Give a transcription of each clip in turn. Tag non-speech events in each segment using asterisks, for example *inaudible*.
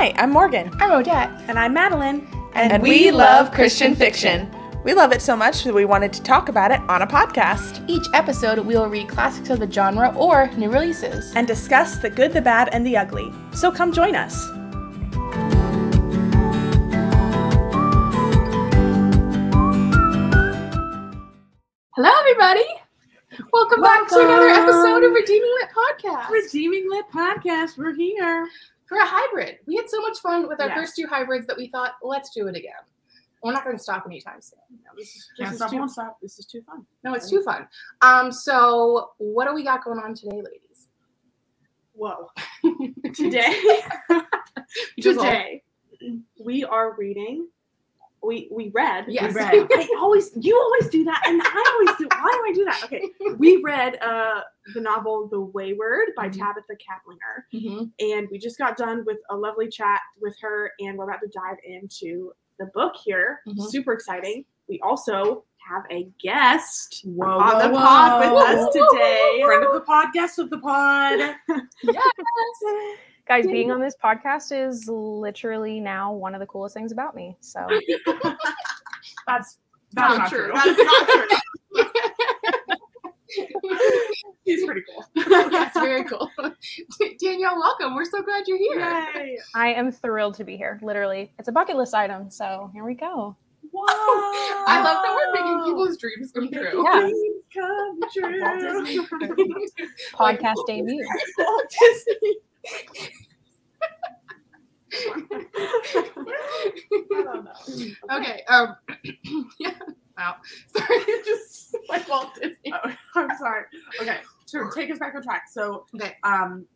Hi, I'm Morgan. I'm Odette. And I'm Madeline. And, and we, we love Christian fiction. We love it so much that we wanted to talk about it on a podcast. Each episode, we will read classics of the genre or new releases and discuss the good, the bad, and the ugly. So come join us. Hello, everybody. Welcome, Welcome, back to another episode of Redeeming Lit Podcast. Redeeming Lit Podcast. We're here for a hybrid. We had so much fun with our yes. first two hybrids that we thought, let's do it again. We're not going to stop anytime soon. No, this is, this is too, stop. This is too fun. No, it's too fun. Um, so what do we got going on today, ladies? Whoa. *laughs* today, *laughs* today we are reading we we read. Yes. We read. I *laughs* always you always do that, and I always do. Why do I do that? Okay, we read uh the novel The Wayward by mm-hmm. Tabitha Caplinger, mm-hmm. and we just got done with a lovely chat with her, and we're about to dive into the book here. Mm-hmm. Super exciting. We also have a guest whoa, on whoa, the pod whoa. with us today. Friend of the pod, guest of the pod. yes. Guys, being on this podcast is literally now one of the coolest things about me. So *laughs* that's that's not, true. true. That's not true. *laughs* He's pretty cool. *laughs* That's very cool. Danielle, welcome. We're so glad you're here. Yay. I am thrilled to be here. Literally, it's a bucket list item. So here we go. Wow. I love that we're making people's dreams come true. Yeah. Dreams come true. Podcast debut. Okay. Um. *clears throat* yeah. Wow. *laughs* Sorry. It just like Walt Disney. Oh, I'm sorry. Okay. To take us back on track. So, okay. Um,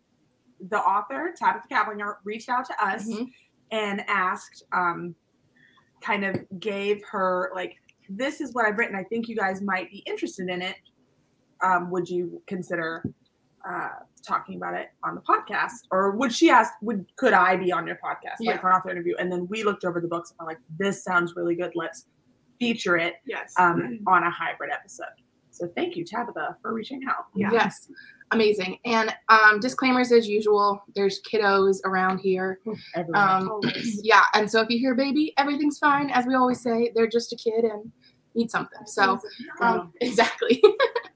the author Tabitha Caplinger reached out to us mm-hmm. and asked, um, kind of gave her like, this is what I've written. I think you guys might be interested in it. Um, would you consider uh, talking about it on the podcast or would she ask would could i be on your podcast yeah. like for an author interview? And then we looked over the books and we're like this sounds really good. Let's feature it yes. um, on a hybrid episode. So thank you tabitha for reaching out. Yeah. yes. Amazing. And um, disclaimers as usual there's kiddos around here. Um, *clears throat* yeah and so if you hear baby everything's fine. As we always say they're just a kid and need something. So um, *laughs* exactly *laughs*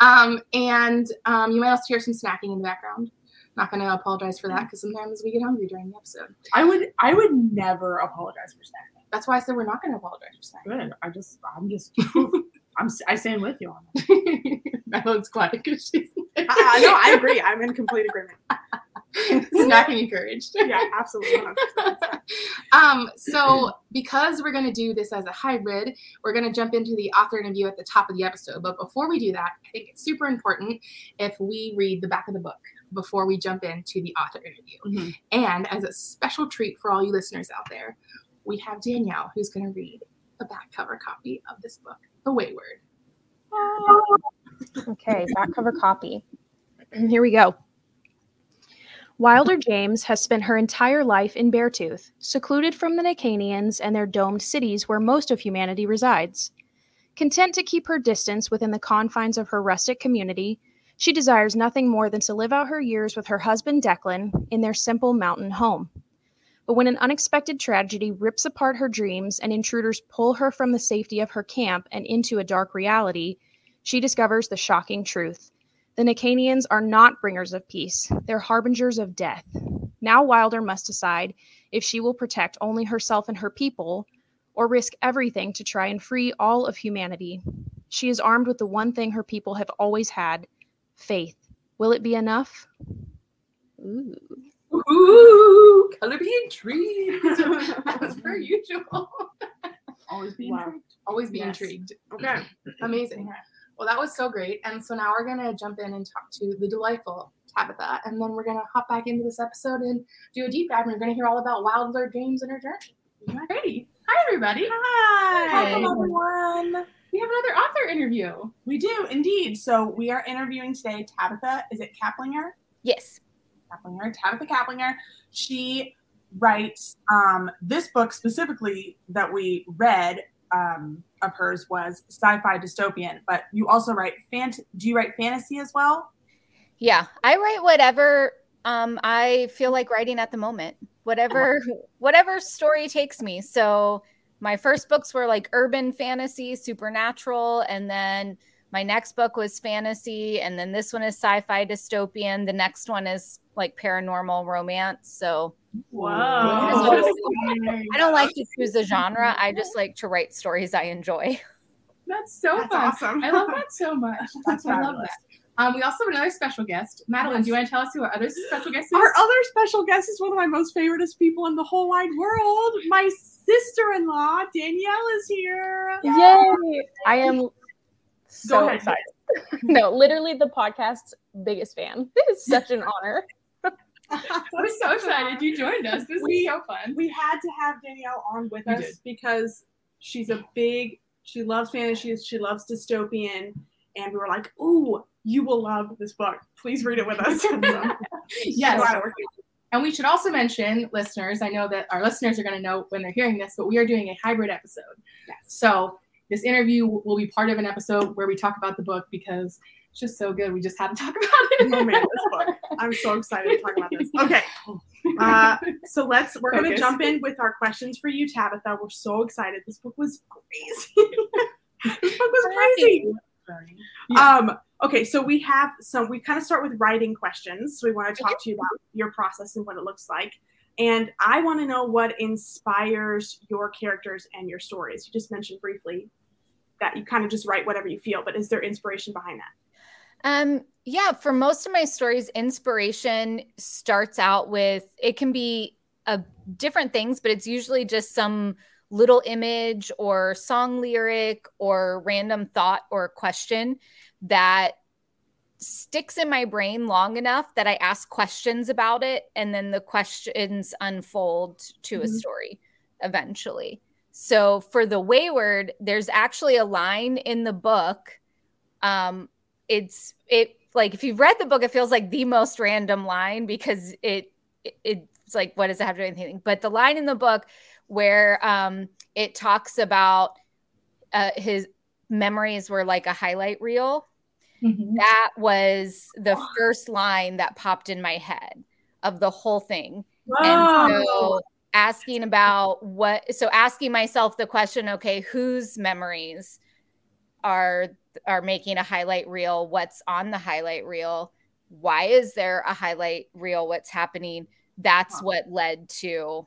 um, and um, you might also hear some snacking in the background. Not going to apologize for that because sometimes we get hungry during the episode. I would I would never apologize for snacking. That's why I said we're not going to apologize for snacking. Good. I just I'm just *laughs* I'm I stand with you on that. *laughs* Madeline's quiet because she's. *laughs* I, know. I agree. I'm in complete agreement. *laughs* Snacking encouraged. Yeah, absolutely. *laughs* um, so because we're going to do this as a hybrid, we're going to jump into the author interview at the top of the episode. But before we do that, I think it's super important if we read the back of the book before we jump into the author interview. Mm-hmm. And as a special treat for all you listeners out there, we have Danielle who's going to read the back cover copy of this book, The Wayward. Okay, back cover copy. *clears throat* Here we go. Wilder James has spent her entire life in Beartooth, secluded from the Nacanians and their domed cities where most of humanity resides. Content to keep her distance within the confines of her rustic community, she desires nothing more than to live out her years with her husband Declan in their simple mountain home. But when an unexpected tragedy rips apart her dreams and intruders pull her from the safety of her camp and into a dark reality, she discovers the shocking truth the Nacanians are not bringers of peace, they're harbingers of death. Now Wilder must decide if she will protect only herself and her people, or risk everything to try and free all of humanity. She is armed with the one thing her people have always had faith. Will it be enough? Ooh. Ooh, color be intrigued. *laughs* As per usual. Always be wow. intrigued. Always be yes. intrigued. Okay. Amazing. Well, that was so great. And so now we're going to jump in and talk to the delightful Tabitha. And then we're going to hop back into this episode and do a deep dive. And we're going to hear all about Wilder James and her journey. Ready? Hi, everybody. Hi. Welcome, everyone. We have another author interview. We do, indeed. So we are interviewing today Tabitha. Is it Caplinger? Yes. Caplinger. Tabitha Caplinger. She writes um, this book specifically that we read um, of hers was sci-fi dystopian, but you also write fant. Do you write fantasy as well? Yeah, I write whatever um, I feel like writing at the moment. whatever whatever story takes me. So my first books were like urban fantasy, supernatural, and then my next book was fantasy, and then this one is sci-fi dystopian. The next one is like paranormal romance. So wow. I don't like to choose a genre. I just like to write stories I enjoy. That's so That's fun. awesome. I love that so much. *laughs* That's I love that. Um, we also have another special guest. Madeline, do you want to tell us who our other special guest is? Our other special guest is one of my most favoriteest people in the whole wide world. My sister-in-law, Danielle, is here. Yay! I am so ahead. excited. *laughs* no, literally the podcast's biggest fan. *laughs* It's such an honor. *laughs* We're so excited you joined us. This We- is so fun. we had to have Danielle on with We us did. because she's a big, she loves fantasy, she loves dystopian, and we were like, ooh, you will love this book. Please read it with us. *laughs* *laughs* Yes. And we should also mention, listeners, I know that our listeners are going to know when they're hearing this, but we are doing a hybrid episode. Yes. So this interview will be part of an episode where we talk about the book because it's just so good. We just had to talk *laughs* about it. Oh man, this book. I'm so excited to talk about this. Okay. *laughs* Uh, so let's we're gonna jump in with our questions for you, Tabitha. We're so excited. This book was crazy. *laughs* this book was crazy. Yeah. Um, okay, so we have some we kind of start with writing questions. So we want to talk to you about your process and what it looks like. And I want to know what inspires your characters and your stories. You just mentioned briefly that you kind of just write whatever you feel, but is there inspiration behind that? Um, yeah, for most of my stories, inspiration starts out with it can be a different things, but it's usually just some little image or song lyric or random thought or question that sticks in my brain long enough that I ask questions about it and then the questions unfold to a Mhm. story eventually. So for the wayward, there's actually a line in the book um it's it like if you've read the book it feels like the most random line because it, it it's like what does it have to do with anything? But the line in the book where um it talks about uh his memories were like a highlight reel Mhm. that was the first line that popped in my head of the whole thing. And so asking about what so asking myself the question okay whose memories are are making a highlight reel what's on the highlight reel why is there a highlight reel what's happening that's what led to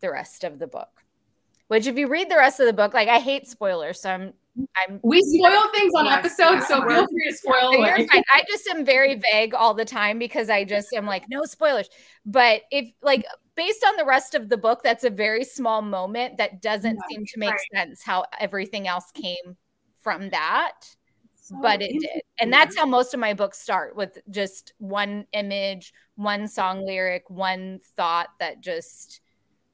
the rest of the book which if you read the rest of the book like i hate spoilers so i'm i'm We spoil things on Yes, episodes, so feel free to spoil. I just am very vague all the time because I just am like, no spoilers. But if like based on the rest of the book, that's a very small moment that doesn't Yeah, seem to make right. sense how everything else came from that. So but it did. And that's how most of my books start with just one image, one song lyric, one thought that just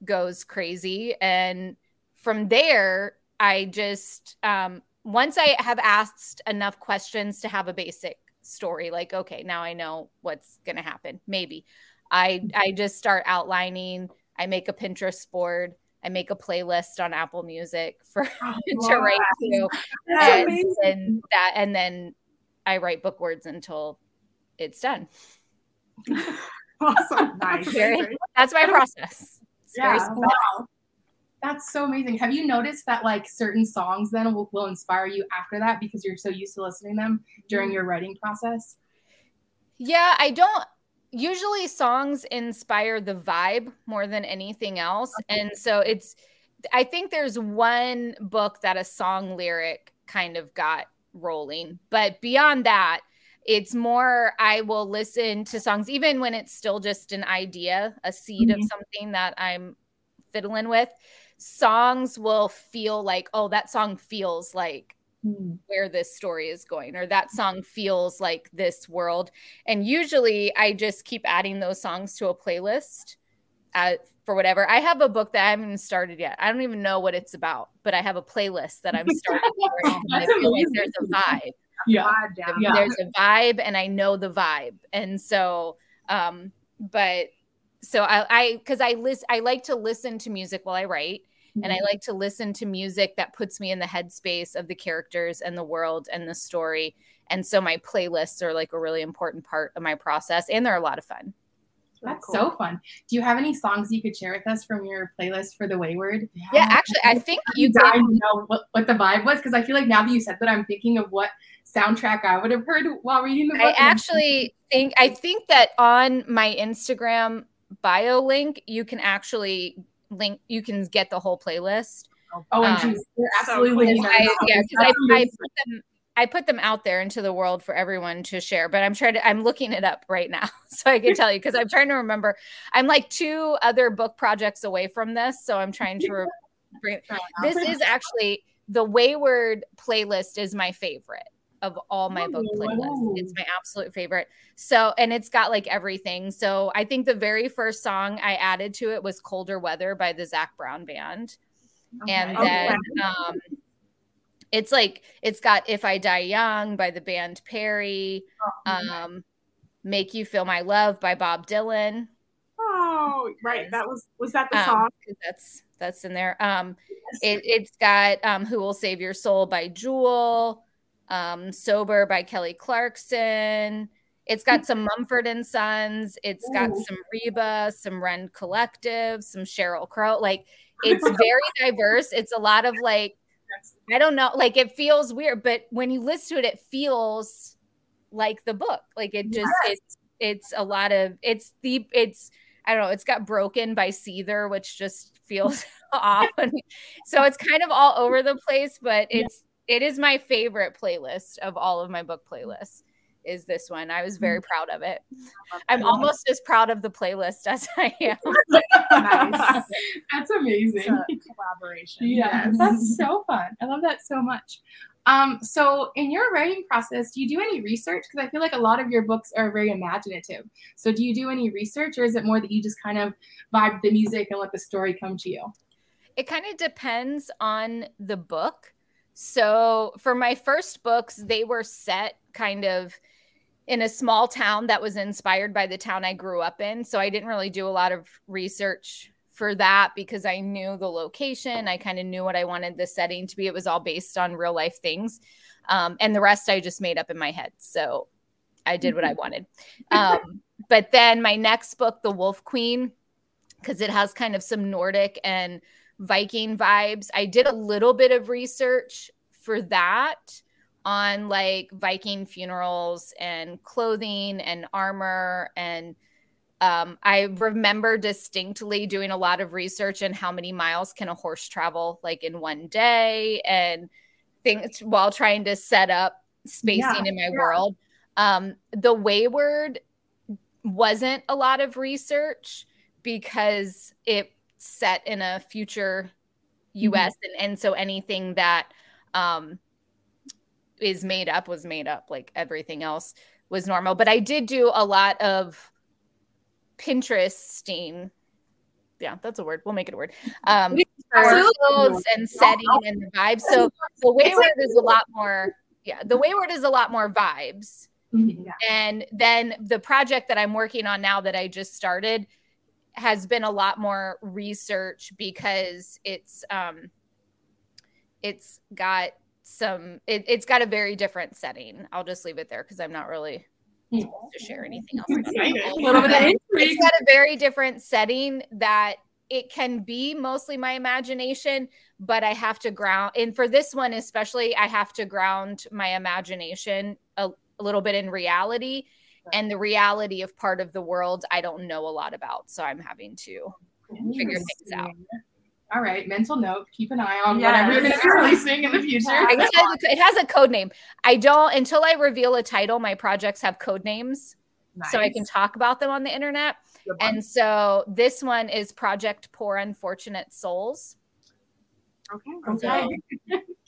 goes crazy. And from there, I just, um, once I have asked enough questions to have a basic story, like, okay, now I know what's going to happen. Maybe I, I just start outlining. I make a Pinterest board. I make a playlist on Apple Music for *laughs* oh, to write to and, and that and then I write book words until it's done. *laughs* Awesome. *laughs* Nice. Very- That's my process. It's very Yeah. Wow. That's so amazing. Have you noticed that like certain songs then will, will inspire you after that because you're so used to listening to them during mm. your writing process? Yeah, I don't usually songs inspire the vibe more than anything else. And so it's I think there's one book that a song lyric kind of got rolling. But beyond that, it's more I will listen to songs even when it's still just an idea, a seed of Mhm. something that I'm fiddling with. Songs will feel like, oh, that song feels like where this story is going or that song feels like this world. And usually i just keep adding those songs to a playlist uh, for whatever. I have a book that i haven't even started yet. I don't even know what it's about but i have a playlist that i'm starting *laughs* for and I feel like there's a vibe. Yeah. Yeah. there's a vibe and i know the vibe. And so um but so i i because i list i like to listen to music while i write and I mm-hmm. like to listen to music that puts me in the headspace of the characters and the world and the story. And so my playlists are like a really important part of my process, and they're a lot of fun. That's cool. so fun. Do you have any songs you could share with us from your playlist for the Wayward? Yeah, yeah actually, I think you I know what, what the vibe was because I feel like now that you said that, I'm thinking of what soundtrack I would have heard while reading the book. I actually think I think that on my Instagram bio link, you can actually link. You can get the whole playlist. Oh, and um, absolutely so I, yeah, I, I put them I put them out there into the world for everyone to share, but I'm trying to I'm looking it up right now *laughs* so I can tell you because I'm trying to remember. I'm like two other book projects away from this, so I'm trying to re- *laughs* bring this is actually the Wayward playlist is my favorite of all my book playlists. It's my absolute favorite. So, and it's got like everything. So, I think the very first song I added to it was Colder Weather by the Zac Brown Band. Okay. And then um it's like it's got If I Die Young by the band Perry, oh, um, Make You Feel My Love by Bob Dylan. Oh, right. That was was that the um, song? That's that's in there. Um, it, it's got um, Who Will Save Your Soul by Jewel, um, Sober by Kelly Clarkson. It's got some *laughs* Mumford and Sons. It's got Ooh. some Reba, some Rend Collective, some Sheryl Crow. Like it's very diverse. It's a lot of like I don't know. Like it feels weird, but when you listen to it, it feels like the book. Like it just yes. it's it's a lot of it's the it's I don't know. It's got broken by Seether, which just *laughs* feels *laughs* off. so it's kind of all over the place, but it's. It is my favorite playlist of all of my book playlists is this one. I was very mm. proud of it. I'm almost as proud of the playlist *laughs* as I am. nice. *laughs* That's amazing. collaboration. Yeah, yes. that's so fun. I love that so much. Um, so in your writing process, do you do any research? Because I feel like a lot of your books are very imaginative. So do you do any research or is it more that you just kind of vibe the music and let the story come to you? It kind of depends on the book. So for my first books, they were set kind of in a small town that was inspired by the town I grew up in. So I didn't really do a lot of research for that because I knew the location. I kind of knew what I wanted the setting to be. It was all based on real life things. Um, and the rest I just made up in my head. So I did what I *laughs* wanted. Um, but then my next book, The Wolf Queen, because it has kind of some Nordic and Viking vibes, I did a little bit of research for that on like Viking funerals and clothing and armor. And um, I remember distinctly doing a lot of research on how many miles can a horse travel like in one day and things while trying to set up spacing yeah, in my yeah. world. Um, the Wayward wasn't a lot of research because it set in a future US mm-hmm. and, and so anything that um is made up was made up like everything else was normal. But i did do a lot of pinteresting. Yeah that's a word. We'll make it a word. Um and setting and the vibe so the wayward is a lot more yeah the wayward is a lot more vibes. Mm-hmm. and then the project that i'm working on now that i just started has been a lot more research because it's um it's got some it, has got a very different setting. I'll just leave it there because i'm not really to share anything else. *laughs* A little bit of it's got a very different setting that it can be mostly my imagination but i have to ground and for this one especially i have to ground my imagination a, a little bit in reality and the reality of part of the world I don't know a lot about. So I'm having to figure things out. All right, mental note. Keep an eye on yes. whatever you're going to be releasing in the future. it has a code name. I don't until I reveal a title. My projects have code names, nice. so I can talk about them on the internet. And so this one is Project Poor Unfortunate Souls. Okay. Okay. So, *laughs*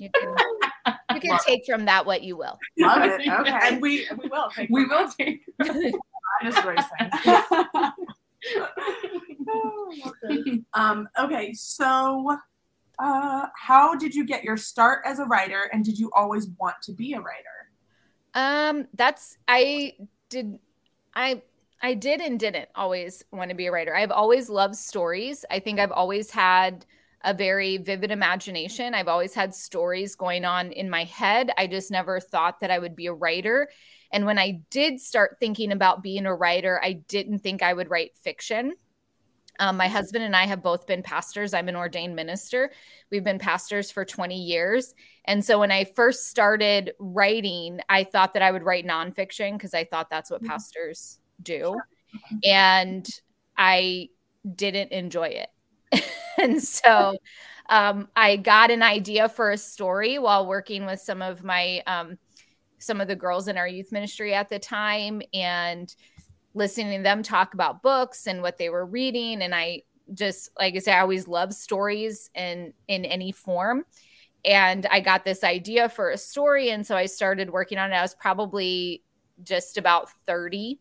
you can, you can take from that what you will. Love it. *laughs* Okay. And we we will take we will take *laughs* just racing. *laughs* um, okay, so uh, how did you get your start as a writer and did you always want to be a writer? Um, that's I did I I did and didn't always want to be a writer. I've always loved stories. I think I've always had a very vivid imagination. I've always had stories going on in my head. I just never thought that I would be a writer. And when I did start thinking about being a writer, I didn't think I would write fiction. Um, my husband and I have both been pastors. I'm an ordained minister. We've been pastors for 20 years. And so when I first started writing, I thought that I would write nonfiction because I thought that's what mm-hmm. pastors do. And I didn't enjoy it. *laughs* and so um, I got an idea for a story while working with some of my um, some of the girls in our youth ministry at the time and listening to them talk about books and what they were reading. And I just like I say I always love stories in in any form. And I got this idea for a story. And so I started working on it. I was probably just about 30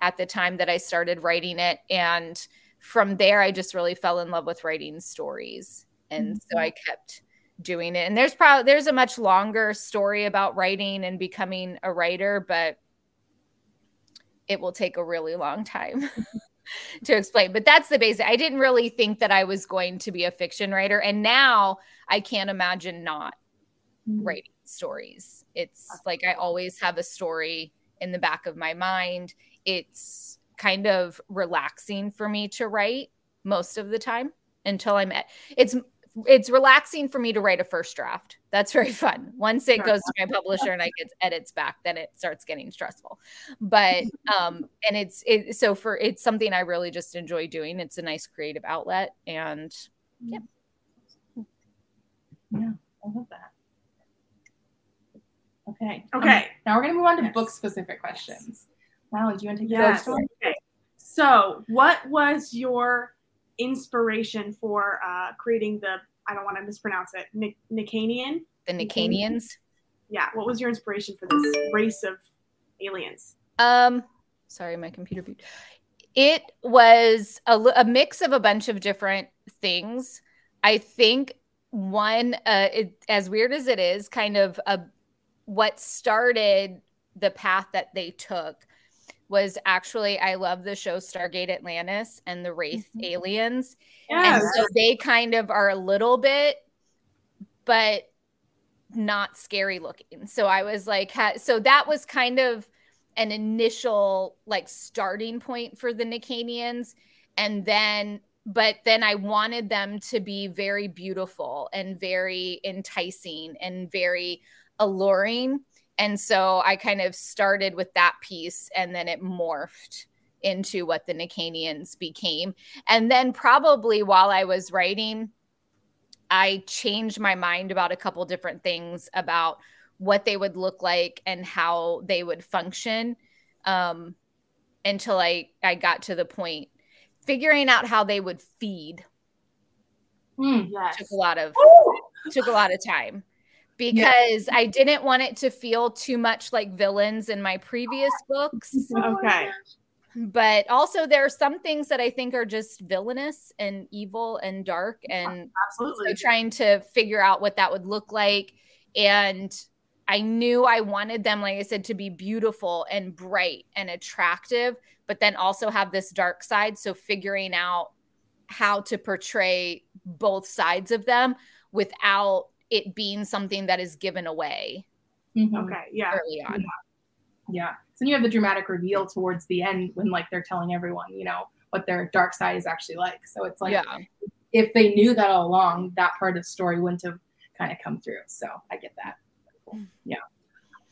at the time that I started writing it. And from there I just really fell in love with writing stories and mm-hmm. so I kept doing it. And there's probably there's a much longer story about writing and becoming a writer, but it will take a really long time *laughs* to explain. But that's the basic. I didn't really think that I was going to be a fiction writer, and now I can't imagine not mm-hmm. writing stories. It's like I always have a story in the back of my mind. It's kind of relaxing for me to write most of the time until I'm at it's it's relaxing for me to write a first draft. That's very *laughs* fun. Once it goes to my publisher and I get edits back, then it starts getting stressful. But *laughs* um and it's it so for it's something I really just enjoy doing. It's a nice creative outlet and yeah. Yeah, I love that. Okay. Okay. Um, now we're gonna move on to yes. book specific questions. Wow, do you want to take yes. Okay. So, what was your inspiration for uh, creating the I don't want to mispronounce it Nic- Nicanian. The Nicanians. Yeah. What was your inspiration for this race of aliens? Um, sorry, my computer beat. It was a, a mix of a bunch of different things. I think one, uh, it, as weird as it is, kind of a what started the path that they took was actually I love the show Stargate Atlantis and the Wraith mm-hmm. aliens. Yes. And so they kind of are a little bit, but not scary looking. So I was like, ha- so that was kind of an initial like starting point for the Nicanians. And then, but then I wanted them to be very beautiful and very enticing and very alluring and so I kind of started with that piece and then it morphed into what the Nicanians became. And then probably while I was writing, I changed my mind about a couple different things about what they would look like and how they would function um, until I, I got to the point figuring out how they would feed mm, yes. took a lot of Ooh. took a lot of time because yeah. I didn't want it to feel too much like villains in my previous books. Okay. But also there are some things that I think are just villainous and evil and dark and absolutely trying to figure out what that would look like and I knew I wanted them like I said to be beautiful and bright and attractive but then also have this dark side so figuring out how to portray both sides of them without it being something that is given away. Mm-hmm. Okay. Yeah. Early on. Yeah. yeah. So you have the dramatic reveal towards the end when like they're telling everyone, you know, what their dark side is actually like. So it's like, yeah. if they knew that all along, that part of the story wouldn't have kind of come through. So I get that. Yeah.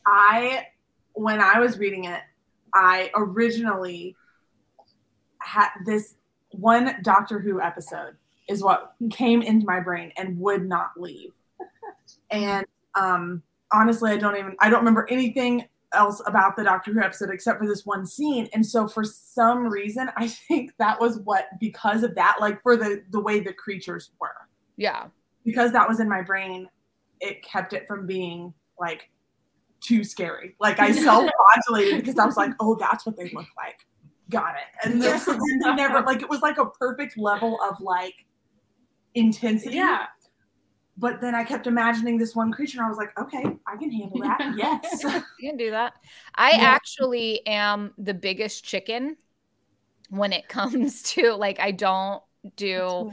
I, when I was reading it, I originally had this one Doctor Who episode is what came into my brain and would not leave and um, honestly, I don't even I don't remember anything else about the Doctor Who episode except for this one scene. And so for some reason, I think that was what because of that, like for the the way the creatures were. Yeah. Because that was in my brain, it kept it from being like too scary. Like I *laughs* self-modulated because I was like, oh, that's what they look like. Got it. And this never like it was like a perfect level of like intensity. Yeah but then I kept imagining this one creature, and I was like, okay, I can handle that. *laughs* yes, you can do that. I yeah. actually am the biggest chicken when it *laughs* comes to like I don't do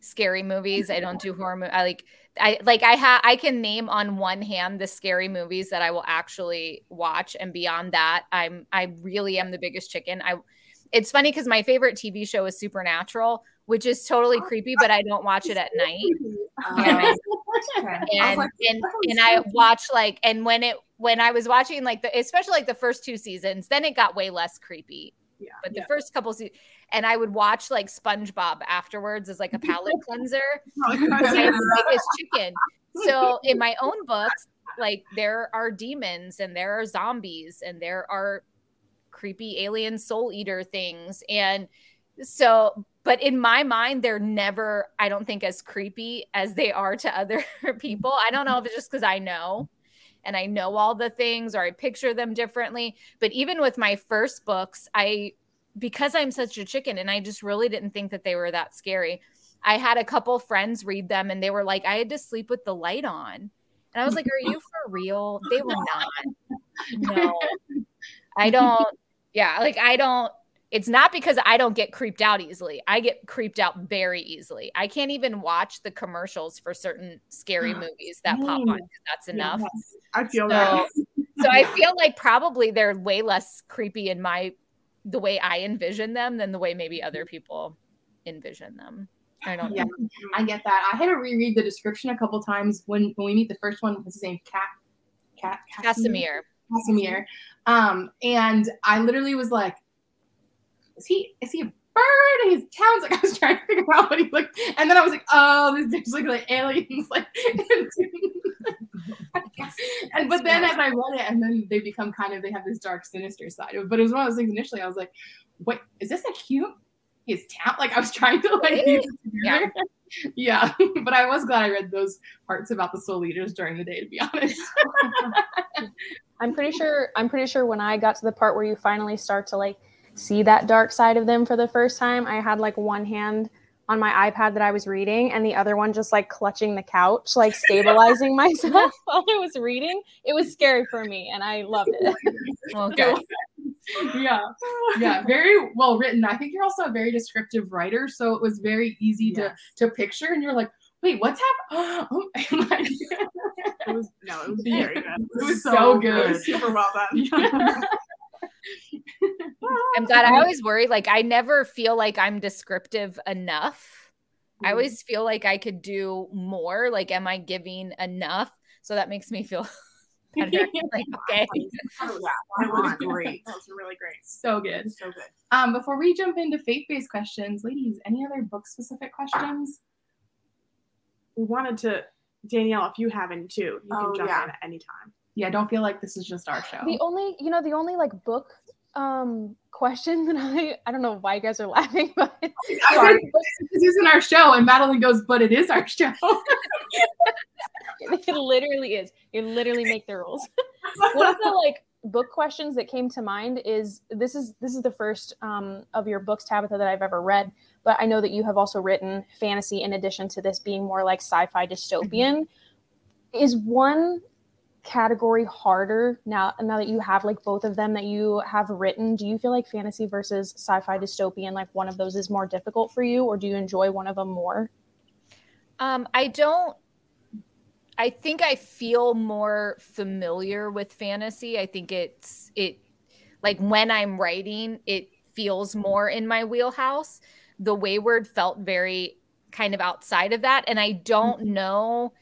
scary movies. I don't do *laughs* horror movies. I like I like I have I can name on one hand the scary movies that I will actually watch and beyond that I'm I really am the biggest chicken. I it's funny cuz my favorite TV show is Supernatural, which is totally creepy, but I don't watch it at night. Um, and and, and I watch like and when it when I was watching like the especially like the first two seasons, then it got way less creepy. Yeah. But the yeah. first couple seasons and I would watch like SpongeBob afterwards as like a palate *laughs* cleanser. biggest chicken. So in my own books, like there are demons and there are zombies and there are creepy alien soul eater things and so but in my mind they're never i don't think as creepy as they are to other *laughs* people i don't know if it's just because i know and i know all the things or i picture them differently but even with my first books i because I'm such a chicken and I just really didn't think that they were that scary. I had a couple friends read them and they were like, I had to sleep with the light on. And I was like, Are you for real? They were not. No, I don't. Yeah, like I don't. It's not because I don't get creeped out easily. I get creeped out very easily. I can't even watch the commercials for certain scary movies that pop on. That's enough. Yes, I feel so, that. *laughs* so I feel like probably they're way less creepy in my the way I envision them than the way maybe other people envision them. I don't yeah, know. I get that. I had to reread the description a couple times when when we meet the first one. What's his name? Cat Cat Casimir. Casimir. Um, and I literally was like, is he is he a bird? And his sounds like I was trying to figure out what he looked, and then I was like, oh, this dude's looking like aliens, *laughs* like. and but then as I read it, and then they become kind of they have this dark, sinister side. But it was one of those things initially. I was like, "Wait, is this a cute his town?" Like I was trying to like yeah. yeah. *laughs* but I was glad I read those parts about the soul eaters during the day. To be honest, *laughs* I'm pretty sure. I'm pretty sure when I got to the part where you finally start to like see that dark side of them for the first time, I had like one hand on my iPad that I was reading and the other one just like clutching the couch, like stabilizing *laughs* myself *laughs* while I was reading. It was scary for me and I loved it. *laughs* Okay. yeah. Yeah. Very well written. I think you're also a very descriptive writer. So it was very easy yes. to to picture and you're like, wait, what's happening? *gasps* Oh, it was no, it was very good. It was, it was so, so, good. good. Super well done. I'm *laughs* glad. I always worry. Like I never feel like I'm descriptive enough. Mm-hmm. I always feel like I could do more. Like, am I giving enough? So that makes me feel *laughs* better. *laughs* like, okay. Oh, yeah, that was great. That was really great. So good. So good. Um, before we jump into faith-based questions, ladies, any other book-specific questions? We wanted to, Danielle, if you have any too, you can oh, jump yeah. in at any time. Yeah, don't feel like this is just our show. The only, you know, the only like book um question *laughs* that I I don't know why you guys are laughing, *laughs* but this isn't our show, and Madeline goes, but it is our show. *laughs* it literally is. You literally make the rules. One of the like book questions that came to mind is this is this is the first um, of your books, Tabitha, that I've ever read. But I know that you have also written fantasy in addition to this being more like sci-fi dystopian. Mm-hmm. Is one category harder now now that you have like both of them that you have written do you feel like fantasy versus sci-fi dystopian like one of those is more difficult for you or do you enjoy one of them more? Um i don't i think i feel more familiar with fantasy. I think it's it like when i'm writing it feels more in my wheelhouse. The wayward felt very kind of outside of that and i don't know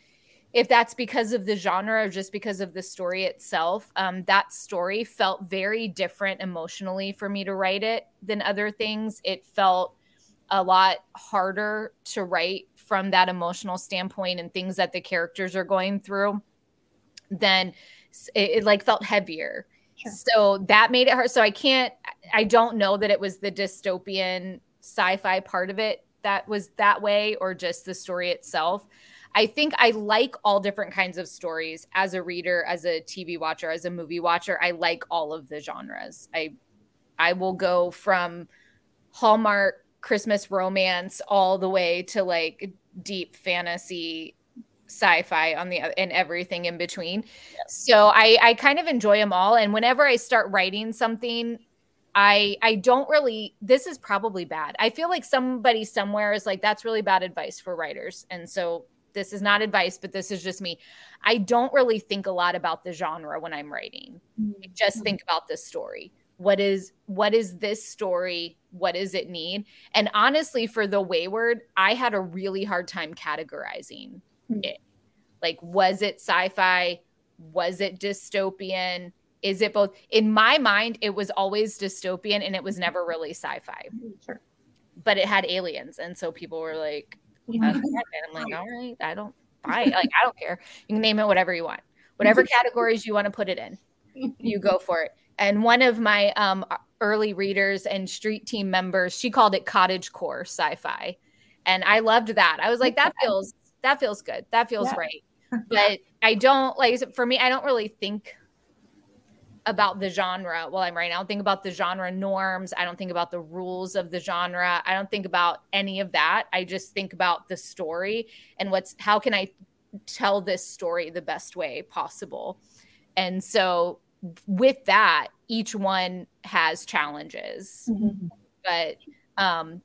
if that's because of the genre or just because of the story itself. Um, that story felt very different emotionally for me to write it than other things. It felt a lot harder to write from that emotional standpoint and things that the characters are going through than it, it like felt heavier. Sure. So that made it hard. So I can't, I don't know that it was the dystopian sci fi part of it that was that way or just the story itself. I think I like all different kinds of stories as a reader, as a TV watcher, as a movie watcher. I like all of the genres. I I will go from Hallmark Christmas romance all the way to like deep fantasy sci-fi on the and everything in between. So I I kind of enjoy them all and whenever I start writing something I I don't really this is probably bad. I feel like somebody somewhere is like that's really bad advice for writers. And so this is not advice, but this is just me. I don't really think a lot about the genre when I'm writing. I just think about the story. What is what is this story? What does it need? And honestly, for the wayward, I had a really hard time categorizing hmm. it. Like, was it sci-fi? Was it dystopian? Is it both? In my mind, it was always dystopian and it was never really sci-fi. Sure. But it had aliens, and so people were like, I'm like, all right, I don't *laughs* fine. Like, I don't care. You can name it whatever you want. Whatever *laughs* categories you want to put it in, you go for it. And one of my um, early readers and street team members, she called it cottage core sci-fi. And I loved that. I was like, that feels that feels good. That feels Yeah. right. *laughs* But I don't like for me, I don't really think about the genre while I'm writing. I don't think about the genre norms. I don't think about the rules of the genre. I don't think about any of that. I just think about the story and what's how can I tell this story the best way possible. And so with that, each one has challenges. But um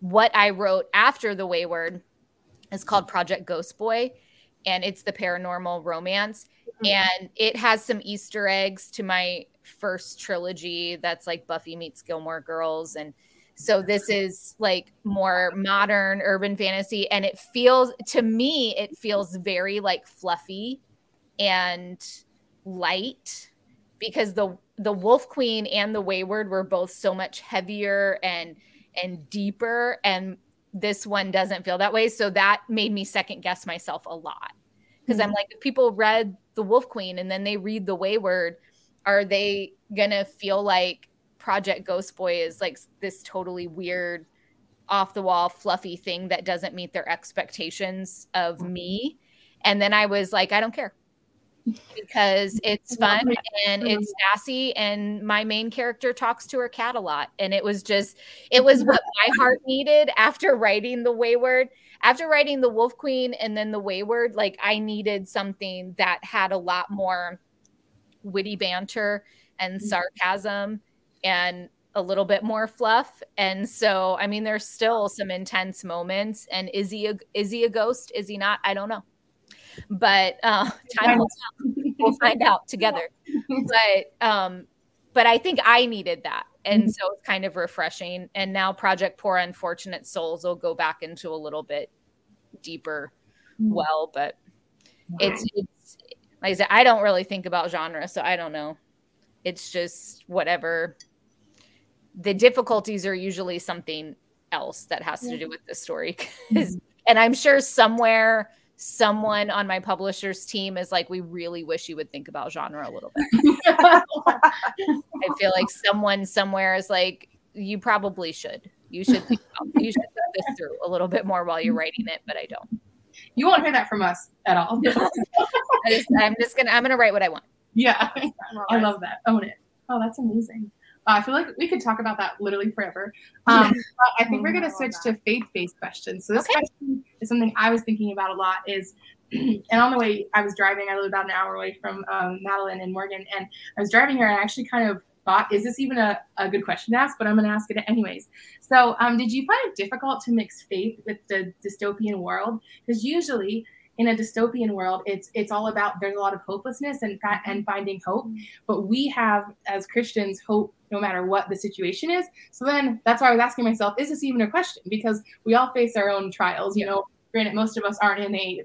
what I wrote after The Wayward is called Project Ghost Boy and it's the paranormal romance Mm-hmm. and it has some easter eggs to my first trilogy that's like buffy meets gilmore girls. And so mm-hmm. this is like more modern urban fantasy. And it feels to me it feels very like fluffy and light because the the wolf queen and the wayward were both so much heavier and and deeper. And this one doesn't feel that way. So that made me second guess myself a lot. Because i'm mm-hmm. like if people read the wolf queen and then they read the wayward are they gonna feel like project ghost boy is like this totally weird off the wall fluffy thing that doesn't meet their expectations of me? And then i was like i don't care. Because *laughs* it's fun and it's sassy and my main character talks to her cat a lot. And it was just it was *laughs* what my heart needed after writing the wayward after writing the wolf queen and then the wayward like i needed something that had a lot more witty banter and sarcasm and a little bit more fluff. And so i mean there's still some intense moments. And is he a, is he a ghost? Is he not? I don't know. But uh *laughs* time will tell. We'll find out together. *laughs* But um but i think i needed that Mm-hmm. and so it's kind of refreshing. And now project poor unfortunate souls will go back into a little bit deeper mm-hmm. well but it's it's like i said i don't really think about genre so i don't know. It's just whatever. The difficulties are usually something else that has to do with the story 'Cause- mm-hmm. and i'm sure somewhere someone on my publisher's team is like we really wish you would think about genre a little bit i feel like someone somewhere is like you probably should you should think about, you should think this through a little bit more while you're writing it but i don't You won't hear that from us at all. I just, i'm just gonna i'm gonna write what i want yeah, *laughs* I love that. Own it. Oh, that's amazing. I feel like we could talk about that literally forever. Um, but I think we're going to switch to faith-based questions. So this question is something I was thinking about a lot. Is *clears throat* and on the way I was driving, I live about an hour away from um, Madeline and Morgan, and I was driving here, and I actually kind of thought, is this even a, a good question to ask? But I'm going to ask it anyways. So, um, did you find it difficult to mix faith with the dystopian world? Because usually in a dystopian world, it's it's all about there's a lot of hopelessness and and finding hope. But we have as Christians hope no matter what the situation is. So then that's why I was asking myself, is this even a question? Because we all face our own trials. You know, granted, most of us aren't in a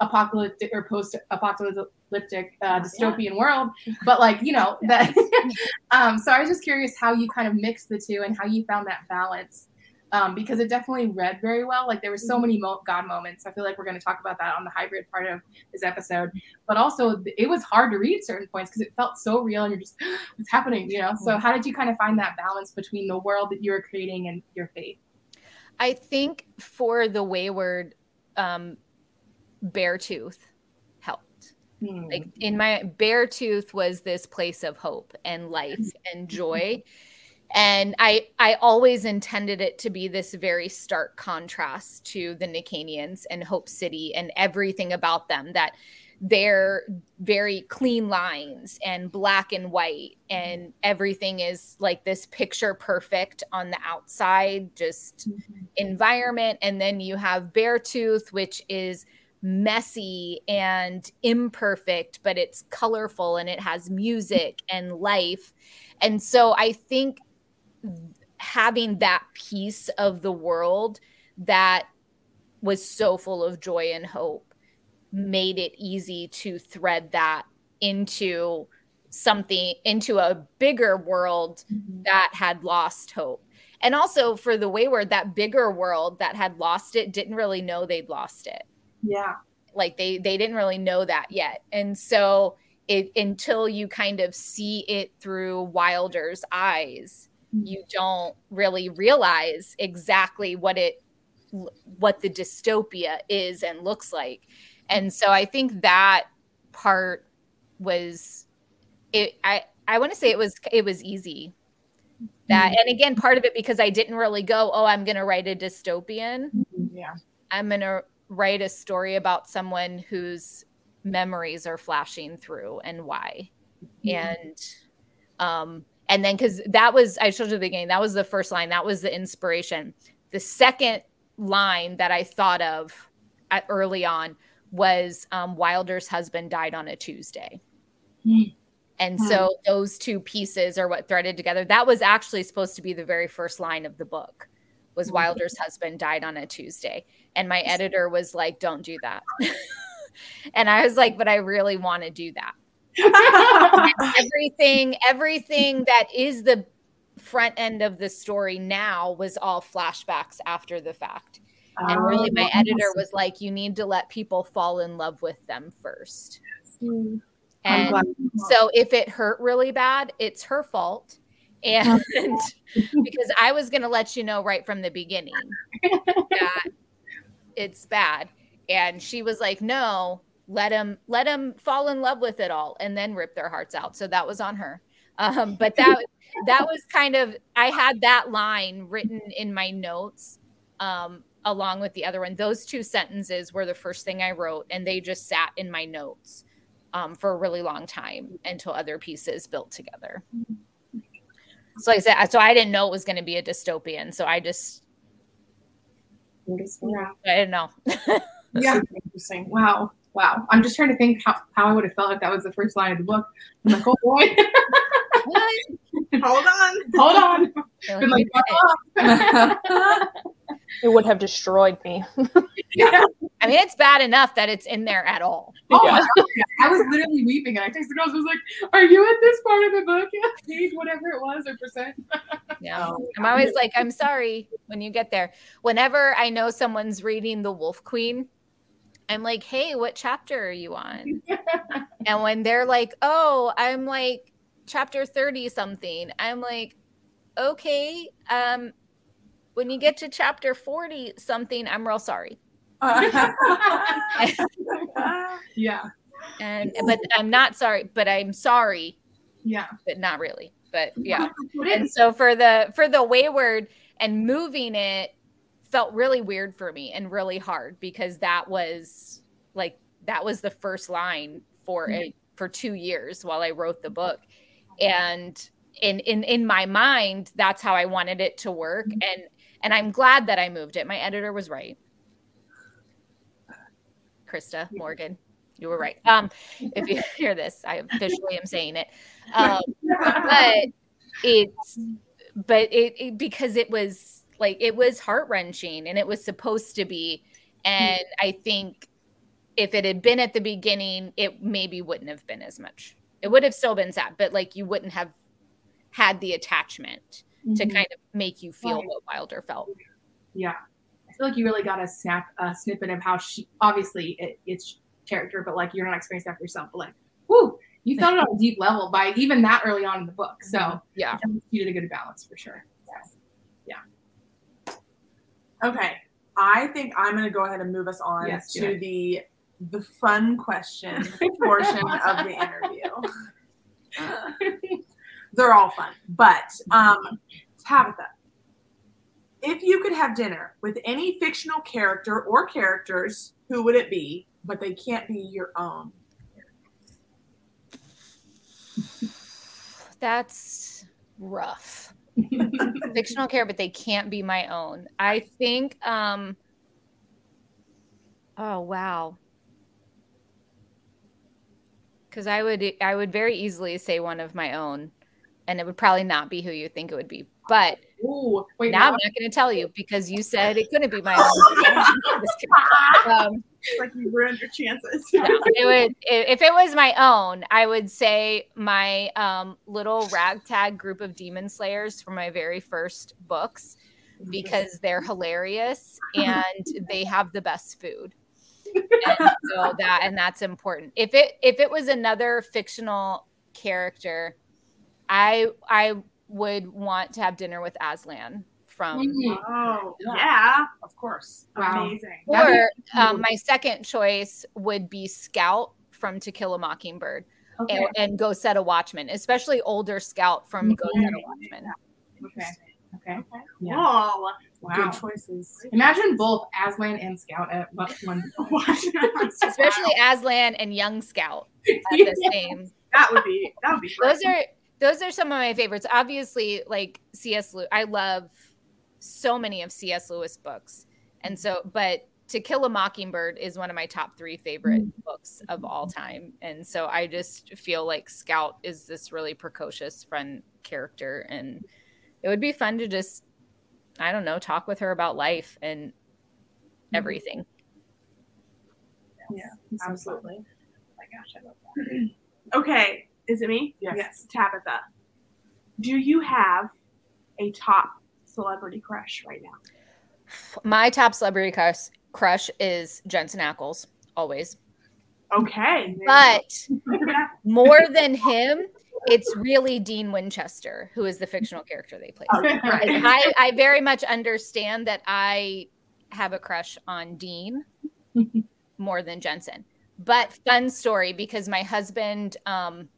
apocalyptic or post-apocalyptic uh, dystopian world, but like you know that. *laughs* *laughs* um, so I was just curious how you kind of mix the two and how you found that balance um, because it definitely read very well. Like there were so many mo- God moments. I feel like we're going to talk about that on the hybrid part of this episode. But also, it was hard to read certain points because it felt so real, and you're just, *gasps* what's happening? You know. So how did you kind of find that balance between the world that you were creating and your faith? I think for the wayward, um, Beartooth helped. Like in my Beartooth was this place of hope and life and joy. *laughs* And I I always intended it to be this very stark contrast to the Nicanians and Hope City and everything about them that they're very clean lines and black and white and everything is like this picture perfect on the outside just mm-hmm. environment and then you have beartooth which is messy and imperfect but it's colorful and it has music and life and so i think having that piece of the world that was so full of joy and hope made it easy to thread that into something into a bigger world mm-hmm. that had lost hope and also for the wayward that bigger world that had lost it didn't really know they'd lost it yeah like they they didn't really know that yet and so it until you kind of see it through wilder's eyes. You don't really realize exactly what it what the dystopia is and looks like and so I think that part was it I I want to say it was it was easy. That mm-hmm. and again part of it because I didn't really go, "Oh, I'm going to write a dystopian." Mm-hmm. Yeah. I'm going to write a story about someone whose memories are flashing through and why. Mm-hmm. And um and then cuz that was I showed you the beginning, that was the first line, that was the inspiration. The second line that I thought of at, early on was um, Wilder's husband died on a Tuesday. Mm. And mm. so those two pieces are what threaded together. That was actually supposed to be the very first line of the book was mm. Wilder's husband died on a Tuesday. And my editor was like, don't do that. *laughs* and I was like, but I really want to do that. *laughs* everything, everything that is the front end of the story now was all flashbacks after the fact. And really my oh, editor was like you need to let people fall in love with them first. Mm. and so if it hurt really bad it's her fault. *laughs* And because i was going to let you know right from the beginning that it's bad. And she was like no let them let them fall in love with it all and then rip their hearts out so that was on her um, but that that was kind of i had that line written in my notes um, along with the other one. Those two sentences were the first thing I wrote, and they just sat in my notes um, for a really long time until other pieces built together. So, like I said, so I didn't know it was going to be a dystopian. So I just, yeah. I didn't know. *laughs* yeah, interesting. Wow, wow. I'm just trying to think how, how I would have felt if that was the first line of the book. I'm like, oh boy. *laughs* Hold on. Hold on. Been like, *laughs* it would have destroyed me. yeah. I mean, it's bad enough that it's in there at all. Oh, yeah. I was literally weeping, and I texted the girls. I was like, "Are you at this part of the book? *laughs* Page whatever it was or percent." yeah, oh, I'm always like, "I'm sorry." When you get there, whenever I know someone's reading The Wolf Queen, I'm like, "Hey, what chapter are you on?" *laughs* and when they're like, "Oh, I'm like chapter 30 something," I'm like, "Okay, um." when you get to chapter 40 something, I'm real sorry. *laughs* yeah. And but I'm not sorry, but I'm sorry. Yeah. But not really. But yeah. and so for the for the wayward and moving it felt really weird for me and really hard because that was like that was the first line for mm-hmm. it for 2 years while I wrote the book. And in in in my mind that's how I wanted it to work mm-hmm. and and I'm glad that I moved it. My editor was right. Krista Morgan, you were right. *laughs* Um, if you *laughs* hear this, I officially am saying it. Um, but it's, but it, it because it was like it was heart wrenching, and it was supposed to be. And I think if it had been at the beginning, it maybe wouldn't have been as much. It would have still been sad, but like you wouldn't have had the attachment mm-hmm. to kind of make you feel right. what Wilder felt. Yeah. I feel like you really got a snap a snippet of how she obviously it, it's character, but like you're not experiencing that for yourself. But like, whoo, you felt it on a deep level by even that early on in the book. So *laughs* yeah, you did a good balance for sure. Okay. I think I'm going to go ahead and move us on yes, to the the fun question portion of the interview. *laughs* They're all fun, but um, Tabitha, if you could have dinner with any fictional character or characters, who would it be? But they can't be your own. That's rough. *laughs* Fictional care, but they can't be my own. I think um oh wow. Cuz I would I would very easily say one of my own and it would probably not be who you think it would be. But Ooh, wait, now I'm not going to tell you because you said it couldn't be my *laughs* own. *laughs* um, like you ruined your chances. no, it would if it was my own, I would say my um, little ragtag group of demon slayers from my very first books because they're hilarious and they have the best food. And so that and that's important. If it if it was another fictional character, I I would want to have dinner with Aslan from. Mm-hmm. Oh yeah, of course. Wow. Amazing. Or um, my second choice would be Scout from To Kill a Mockingbird. Okay. And, and, Go Set a Watchman, especially older Scout from mm-hmm. Go Set a Watchman. Okay. Okay. okay. Yeah. Whoa. Wow. Good choices. Imagine both Aslan and Scout at one. *laughs* *laughs* especially Aslan and Young Scout at the yeah. same. That would be that would be. Those are those are some of my favorites. Obviously, like C.S. Lewis, I love so many of C.S. Lewis books, and so, but To Kill a Mockingbird is one of my top three favorite mm. books of all time, and so I just feel like Scout is this really precocious, fun character, and it would be fun to just, I don't know, talk with her about life and mm. everything. Yeah, absolutely. Oh my gosh, I love that. *clears throat* Okay, is it me? Yes. yes. Tabitha. Do you have a top celebrity crush right now? My top celebrity crush crush is Jensen Ackles, always. Okay. But *laughs* more than him, it's really Dean Winchester, who is the fictional character they play. Okay. I, I very much understand that I have a crush on Dean *laughs* more than Jensen. But fun story because my husband um,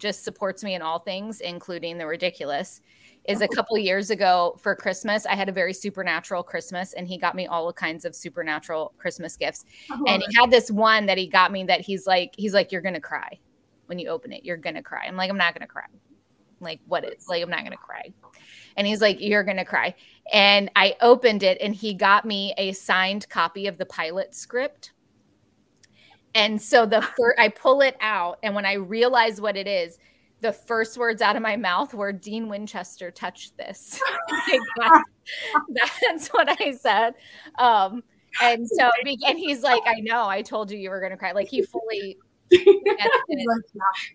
just supports me in all things, including the ridiculous. Is a oh. couple years ago for Christmas, I had a very supernatural Christmas, and he got me all kinds of supernatural Christmas gifts. Oh, and he had this one that he got me that he's like, he's like, you're gonna cry when you open it. You're gonna cry. I'm like, I'm not gonna cry. like, what is like, I'm not gonna cry. And he's like, you're gonna cry. And I opened it, and he got me a signed copy of the pilot script and so the first, I pull it out, and when I realize what it is, the first words out of my mouth were Dean Winchester touched this. *laughs* that's, what I said. Um, and so, and he's like, I know, I told you you were going to cry. Like he fully *laughs* yeah, yeah,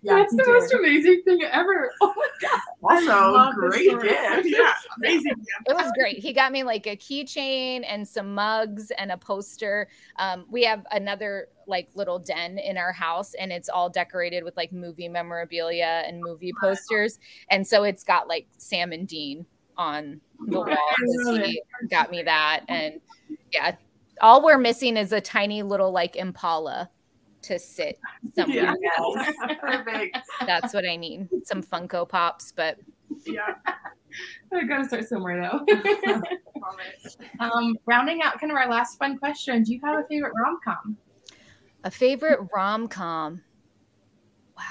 That's the did. most amazing thing ever. *laughs* Oh my god! Also, great gift. *laughs* Yeah, amazing. It was great. He got me like a keychain and some mugs and a poster. Um, we have another like little den in our house, and it's all decorated with like movie memorabilia and movie posters. And so it's got like Sam and Dean on the wall. He got me that, and yeah, all we're missing is a tiny little like Impala to sit *laughs* somewhere yeah. *laughs* Perfect. That's what I need. Some Funko Pops, but yeah. *laughs* I gotta start somewhere though. um, rounding out kind of our last fun question. Do you have a favorite rom com? A favorite rom com. Wow.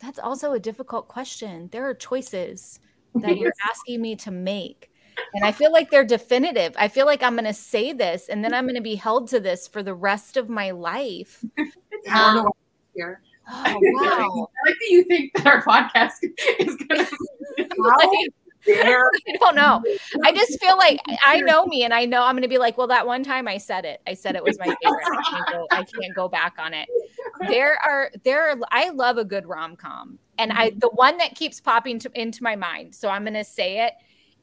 That's also a difficult question. There are choices that you're asking me to make. And I feel like they're definitive. I feel like I'm going to say this and then I'm going to be held to this for the rest of my life. *laughs* um, here. Oh, *laughs* wow. I like that you think that our podcast is going *laughs* to. I don't know. I just feel like I know me and I know I'm going to be like, well, that one time I said it. I said it was my favorite. I can't go, I can't go back on it. There are, there are, I love a good rom com. And I, the one that keeps popping to, into my mind. So I'm going to say it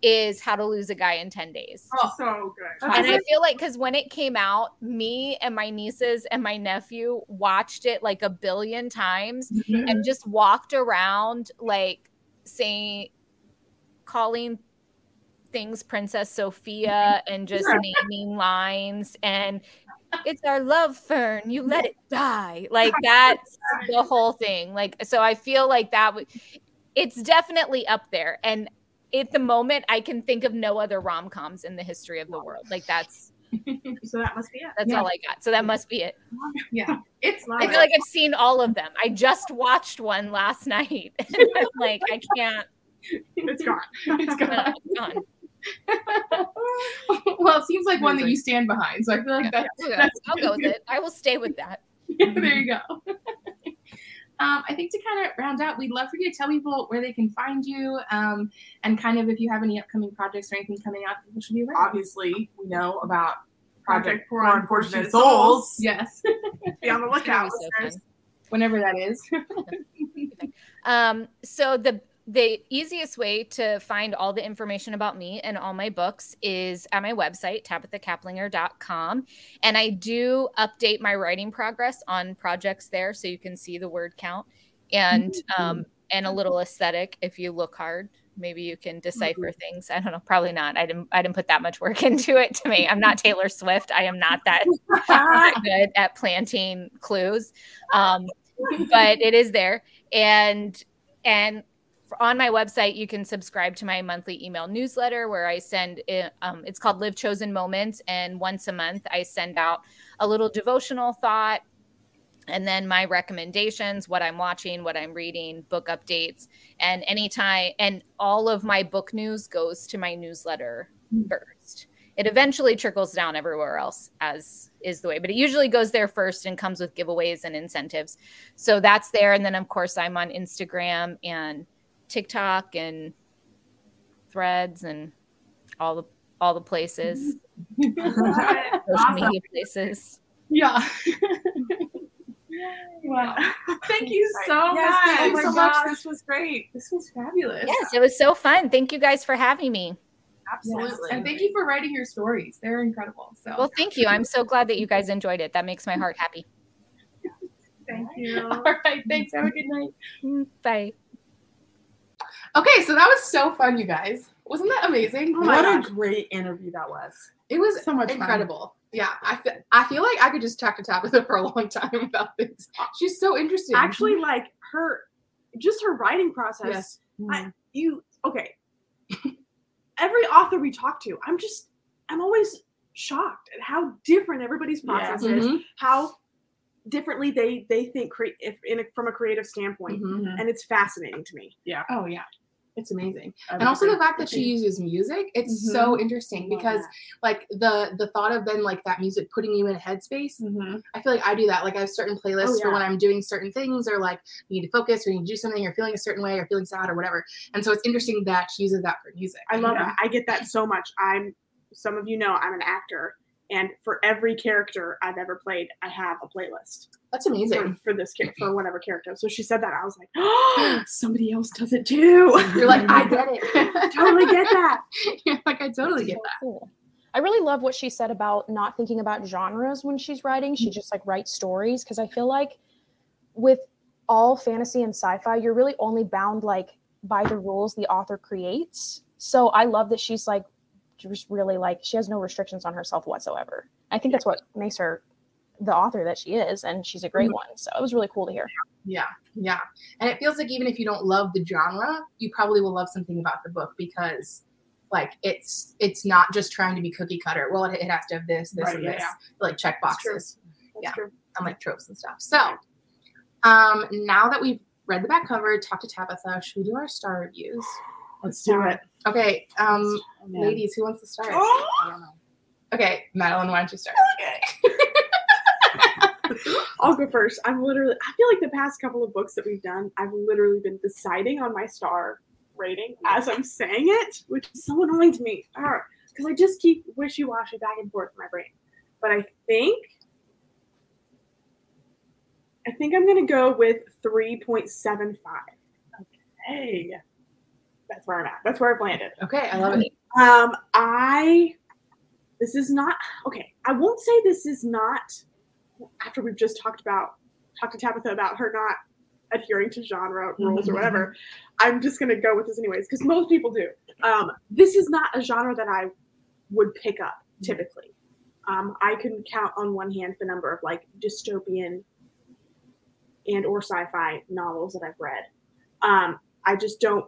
is How to Lose a Guy in 10 Days. Oh, so good. And I feel like because when it came out, me and my nieces and my nephew watched it like a billion times mm-hmm. and just walked around like saying, calling things Princess Sophia and just naming lines. And it's our love fern you let it *laughs* die. Like that's the whole thing. Like so i feel like that would it's definitely up there. And at the moment I can think of no other rom-coms in the history of the world. Like that's *laughs* so that must be it. That's Yeah. all I got. So that must be it. Yeah, it's I feel like I've seen all of them. I just watched one last *laughs* night. I'm like, I can't. It's gone. *laughs* it's gone. It's gone. well, it seems like one that you stand behind. So I feel like that's Okay, that's I'll go with it. I will stay with that. there you go. Um, I think to kind of round out, we'd love for you to tell people where they can find you, um, and kind of if you have any upcoming projects or anything coming out, people should be aware. of. Obviously, we know about Project Project Poor Poor Unfortunate Unfortunate Souls. Yes, *laughs* Be on the *laughs* lookout, be so listeners. whenever that is. *laughs* Um, so the the easiest way to find all the information about me and all my books is at my website, tabithacaplinger.com. And I do update my writing progress on projects there so you can see the word count and um and a little aesthetic if you look hard. Maybe you can decipher things. I don't know. Probably not. I didn't. I didn't put that much work *laughs* into it. To me, I'm not *laughs* Taylor Swift. I am not that not *laughs* good at planting clues um, but it is there and and on my website you can subscribe to my monthly email newsletter where i send it, um, it's called live chosen moments. And once a month i send out a little devotional thought and then my recommendations what i'm watching what i'm reading book updates and anytime and all of my book news goes to my newsletter first. It eventually trickles down everywhere else as is the way but it usually goes there first and comes with giveaways and incentives. So that's there. And then of course i'm on instagram and tiktok and threads and all the all the places *laughs* social Awesome. media places Yeah. *laughs* Wow. Thank you so Yes, much. thank Oh you my so much. gosh. This was great. This was fabulous. yes it was so fun thank you guys for having me Absolutely. And thank you for writing your stories. They're incredible. So well thank you i'm so glad that you guys enjoyed it that makes my heart happy *laughs* Thank you. all right. Thanks. Have a good night. Bye Okay, so that was so fun, you guys. Wasn't that amazing? Oh what a great interview that was. It was So much fun. incredible. Yeah, I feel, I feel like I could just talk to Tabitha for a long *laughs* time about this. She's so interesting. Actually, like her, just her writing process. yes. I, you okay? *laughs* Every author we talk to, I'm just, I'm always shocked at how different everybody's process is. Mhm, How differently they they think cre- if in a, from a creative standpoint, mhm. and it's fascinating to me. Yeah. Oh yeah, it's amazing. And also the fact that she uses music, it's so interesting because like the the thought of then like that music putting you in a headspace. Mhm. I feel like I do that. Like I have certain playlists Oh, for when I'm doing certain things or like you need to focus or you need to do something or feeling a certain way or feeling sad or whatever. And so it's interesting that she uses that for music. I love Yeah. that. I get that so much. I'm some of you know I'm an actor, and for every character I've ever played, I have a playlist That's amazing. for this character for whatever character. So she said that I was like, oh, *gasps* *gasps* somebody else does it too. You're like, I get it. *laughs* totally get that. *laughs* You're like, I totally get So that. cool. I really love what she said about not thinking about genres when she's writing. She mm-hmm. just like writes stories because I feel like with all fantasy and sci-fi, you're really only bound like by the rules the author creates. So I love that she's like just really like she has no restrictions on herself whatsoever. I think that's what makes her the author that she is, and she's a great one. So it was really cool to hear. Yeah, yeah. And it feels like even if you don't love the genre, you probably will love something about the book because like it's it's not just trying to be cookie cutter. Well, it, it has to have this, this, Right, and yeah, this, yeah. like check That's true. boxes That's Yeah. true. and like tropes and stuff. So, um, now that we've read the back cover, talked to Tabitha, should we do our star reviews? Let's do it. Okay, um, man. ladies, who wants to start? Oh. I don't know. Okay, Madeline, why don't you start? Okay. *laughs* I'll go first. I'm literally. I feel like the past couple of books that we've done, I've literally been deciding on my star rating as I'm saying it, which is so annoying to me. Because I just keep wishy washy back and forth in my brain. But I think. I think I'm gonna go with 3.75. Okay. That's where I'm at. That's where I've landed. Okay, I love it. Um, I this is not okay. I won't say this is not after we've just talked about talked to Tabitha about her not adhering to genre rules or whatever. I'm just gonna go with this anyways because most people do. Um, this is not a genre that I would pick up typically. Um, I can count on one hand the number of like dystopian and or sci-fi novels that I've read. Um, I just don't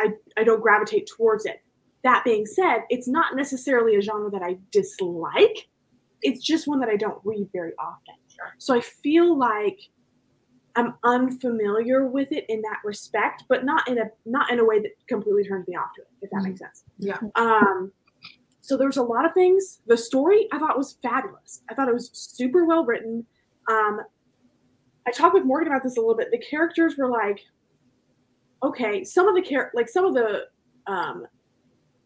I, I don't gravitate towards it that being said, it's not necessarily a genre that I dislike. It's just one that I don't read very often. So I feel like I'm unfamiliar with it in that respect, but not in a not in a way that completely turns me off to it, if that mm-hmm. makes sense. Yeah. Um so there's a lot of things. The story I thought was fabulous. I thought it was super well written. Um I talked with Morgan about this a little bit. The characters were like okay, some of the char- like some of the um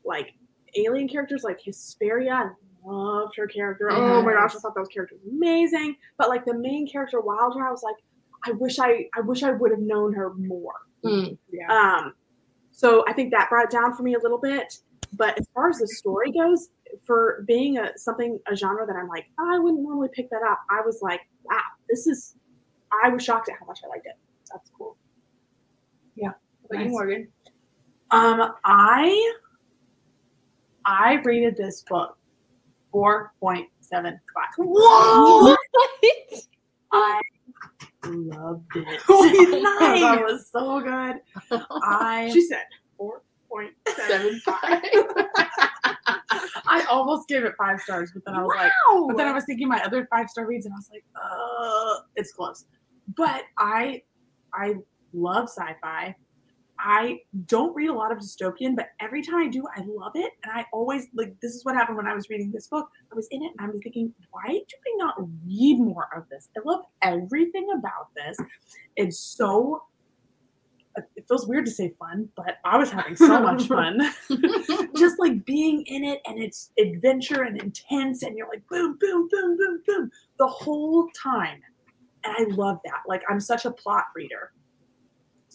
like alien characters like Hesperia, I loved her character. Yes. Oh my gosh, I thought that was character was amazing. But like the main character, Wilder, I was like, I wish I I wish I would have known her more. Mm, yeah. Um, so I think that brought it down for me a little bit. But as far as the story goes, for being a something a genre that I'm like, oh, I wouldn't normally pick that up. I was like, wow, this is. I was shocked at how much I liked it. That's cool. Yeah. What nice. Morgan? Um, I I rated this book 4.75. Whoa! *laughs* I loved it. *laughs* *laughs* nice. that was so good. I she said 4.75. I almost gave it five stars, but then I was wow. like, but then I was thinking my other five star reads, and I was like, uh, it's close. But I, I love sci-fi. I don't read a lot of dystopian, but every time I do, I love it. And I always like this is what happened when I was reading this book. I was in it and I was thinking, why do I not read more of this? I love everything about this. It's so it feels weird to say fun, but I was having so much *laughs* fun. *laughs* Just like being in it and it's adventure and intense and you're like boom, boom, boom, boom, boom the whole time. And I love that. Like I'm such a plot reader.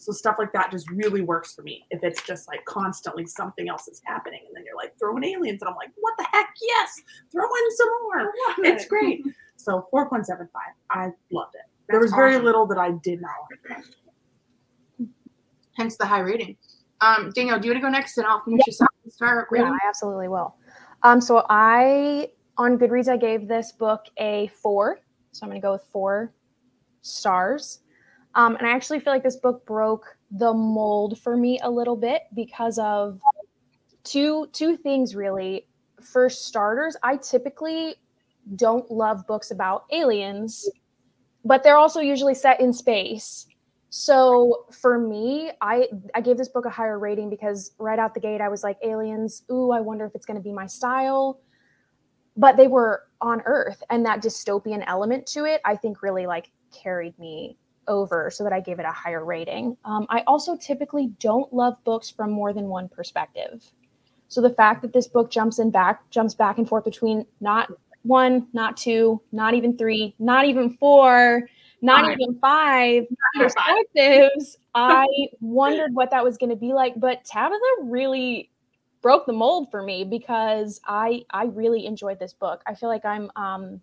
So stuff like that just really works for me. If it's just like constantly something else is happening, and then you're like throwing aliens, and I'm like, what the heck? Yes, throw in some more. It's great. So 4.75. I loved it. That's there was awesome. very little that I did not like. Hence the high rating. Um, Danielle, do you want to go next, and I'll finish yeah. your star rating? Yeah, I absolutely will. Um, so I on Goodreads I gave this book a four. So I'm going to go with four stars. Um, and I actually feel like this book broke the mold for me a little bit because of two two things really. For starters, I typically don't love books about aliens, but they're also usually set in space. So for me, I I gave this book a higher rating because right out the gate I was like aliens, ooh, I wonder if it's going to be my style. But they were on Earth and that dystopian element to it I think really like carried me over so that I gave it a higher rating. Um, I also typically don't love books from more than one perspective. So the fact that this book jumps in back, jumps back and forth between not one, not two, not even three, not even four, not five. even five perspectives, *laughs* I wondered what that was going to be like. But Tabitha really broke the mold for me because I I really enjoyed this book. I feel like I'm um,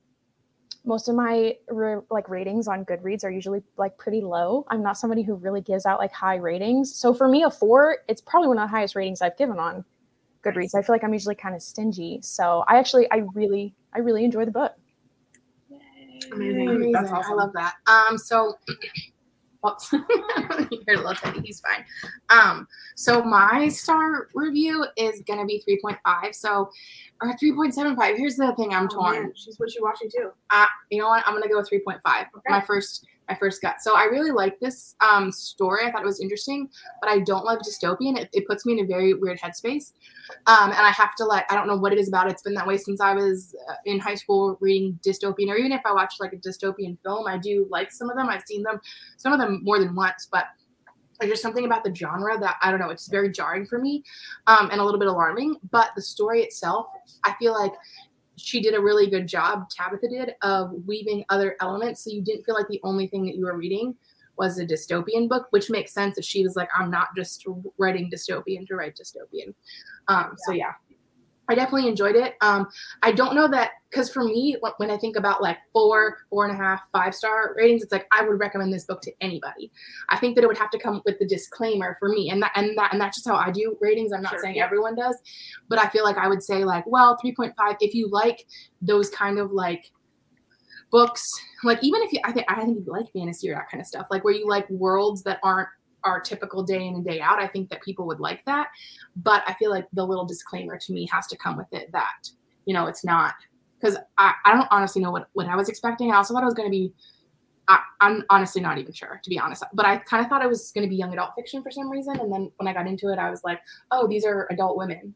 most of my like ratings on Goodreads are usually like pretty low. I'm not somebody who really gives out like high ratings. So for me, a four, it's probably one of the highest ratings I've given on Goodreads. I feel like I'm usually kind of stingy. So I actually, I really, I really enjoy the book. Amazing. Amazing. That's awesome. I love that. Um, so Whoops. Little tiny. He's fine. Um, so my star review is gonna be 3.5. So or 3.75. Here's the thing I'm oh, torn. Man. She's what you watching too. Uh, you know what? I'm gonna go with 3.5. Okay. My first my first got. So I really like this um, story. I thought it was interesting, but I don't love dystopian. It, it puts me in a very weird headspace, um, and I have to like I don't know what it is about. It. It's been that way since I was uh, in high school reading dystopian, or even if I watch like a dystopian film, I do like some of them. I've seen them, some of them more than once, but there's just something about the genre that I don't know. It's very jarring for me, um, and a little bit alarming. But the story itself, I feel like she did a really good job, Tabitha did, of weaving other elements. So you didn't feel like the only thing that you were reading was a dystopian book, which makes sense if she was like, I'm not just writing dystopian to write dystopian. Um, yeah. So yeah, I definitely enjoyed it. Um, I don't know that because for me, when I think about like four, four and a half, five star ratings, it's like I would recommend this book to anybody. I think that it would have to come with the disclaimer for me, and that and that and that's just how I do ratings. I'm not sure, saying yeah. everyone does, but I feel like I would say like, well, three point five if you like those kind of like books, like even if you, I think I think you like fantasy or that kind of stuff, like where you like worlds that aren't our typical day in and day out. I think that people would like that, but I feel like the little disclaimer to me has to come with it that you know it's not because I, I don't honestly know what what I was expecting. I also thought it was going to be. I, I'm honestly not even sure, to be honest. But I kind of thought it was going to be young adult fiction for some reason, and then when I got into it, I was like, "Oh, these are adult women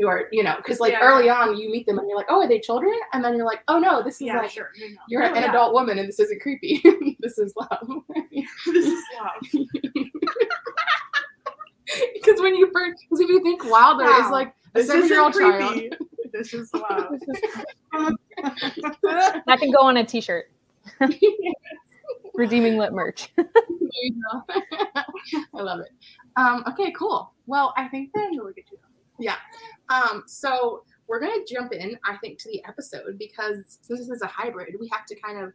who are, you know, because like Yeah. early on, you meet them and you're like, "Oh, are they children?" And then you're like, "Oh no, this is Yeah, like sure. No, no. you're No, an yeah. adult woman, and this isn't creepy. *laughs* this is love." *laughs* This is love. *laughs* Because when you first, because if you think Wilder is like a This seven year old child, creepy. This is love. That can go on a t-shirt. Redeeming lip merch. There you go. I love it. Um, okay, cool. Well, I think then really good too. Yeah. Um, so we're gonna jump in, I think, to the episode because since this is a hybrid, we have to kind of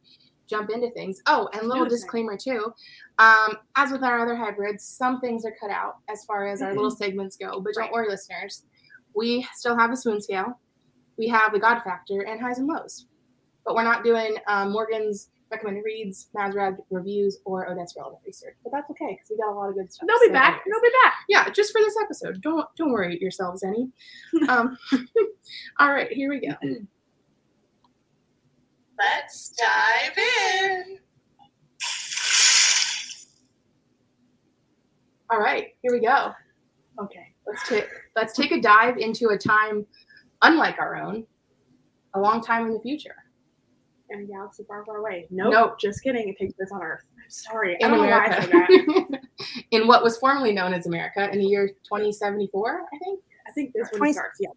jump into things. Oh, and little disclaimer too. Um, as with our other hybrids, some things are cut out as far as our little segments go, but don't worry, listeners. We still have a swoon scale. We have the God factor and highs and lows, but we're not doing um, Morgan's recommended reads, Mazrad reviews, or Odette's relevant research. But that's okay because we got a lot of good stuff. They'll be So back. anyways They'll be back. yeah, just for this episode. Don't don't worry yourselves any. *laughs* Um, *laughs* all right, here we go. *clears throat* Let's dive in. All right, here we go. Okay. Let's take let's take a dive into a time unlike our own, a long time in the future. In a galaxy far, far away. Nope. Nope. Just kidding. It takes place on Earth. I'm sorry. I In don't know why I said that. America. *laughs* in what was formerly known as America in the year 2074, I think. I think this one Twenty- starts. Yeah.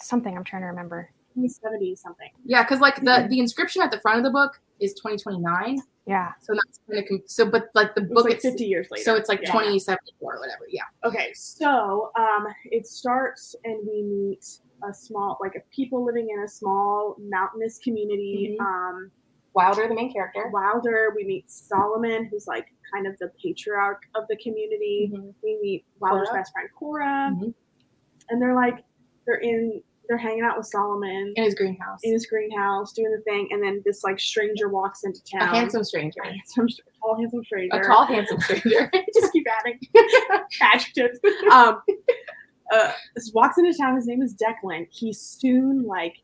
Something I'm trying to remember. 2070 something. Yeah, because like the the inscription at the front of the book is 2029, Yeah. so that's kind of com- so. But like the It's book, like it's, 50 years later. so it's like Yeah. 2074 or whatever. Yeah. Okay, so um, it starts and we meet a small, like a people living in a small mountainous community. Mhm. Um, Wilder, the main character. Wilder, we meet Solomon, who's like kind of the patriarch of the community. Mhm. We meet Wilder's Cora. best friend Cora, Mhm. and they're like, they're in, they're hanging out with Solomon In his greenhouse. in his greenhouse doing the thing, and then this like stranger walks into town. a handsome stranger. a handsome, tall, handsome stranger. A tall, handsome stranger. just keep adding *laughs* adjectives. Um, uh, this walks into town. His name is Declan. He soon like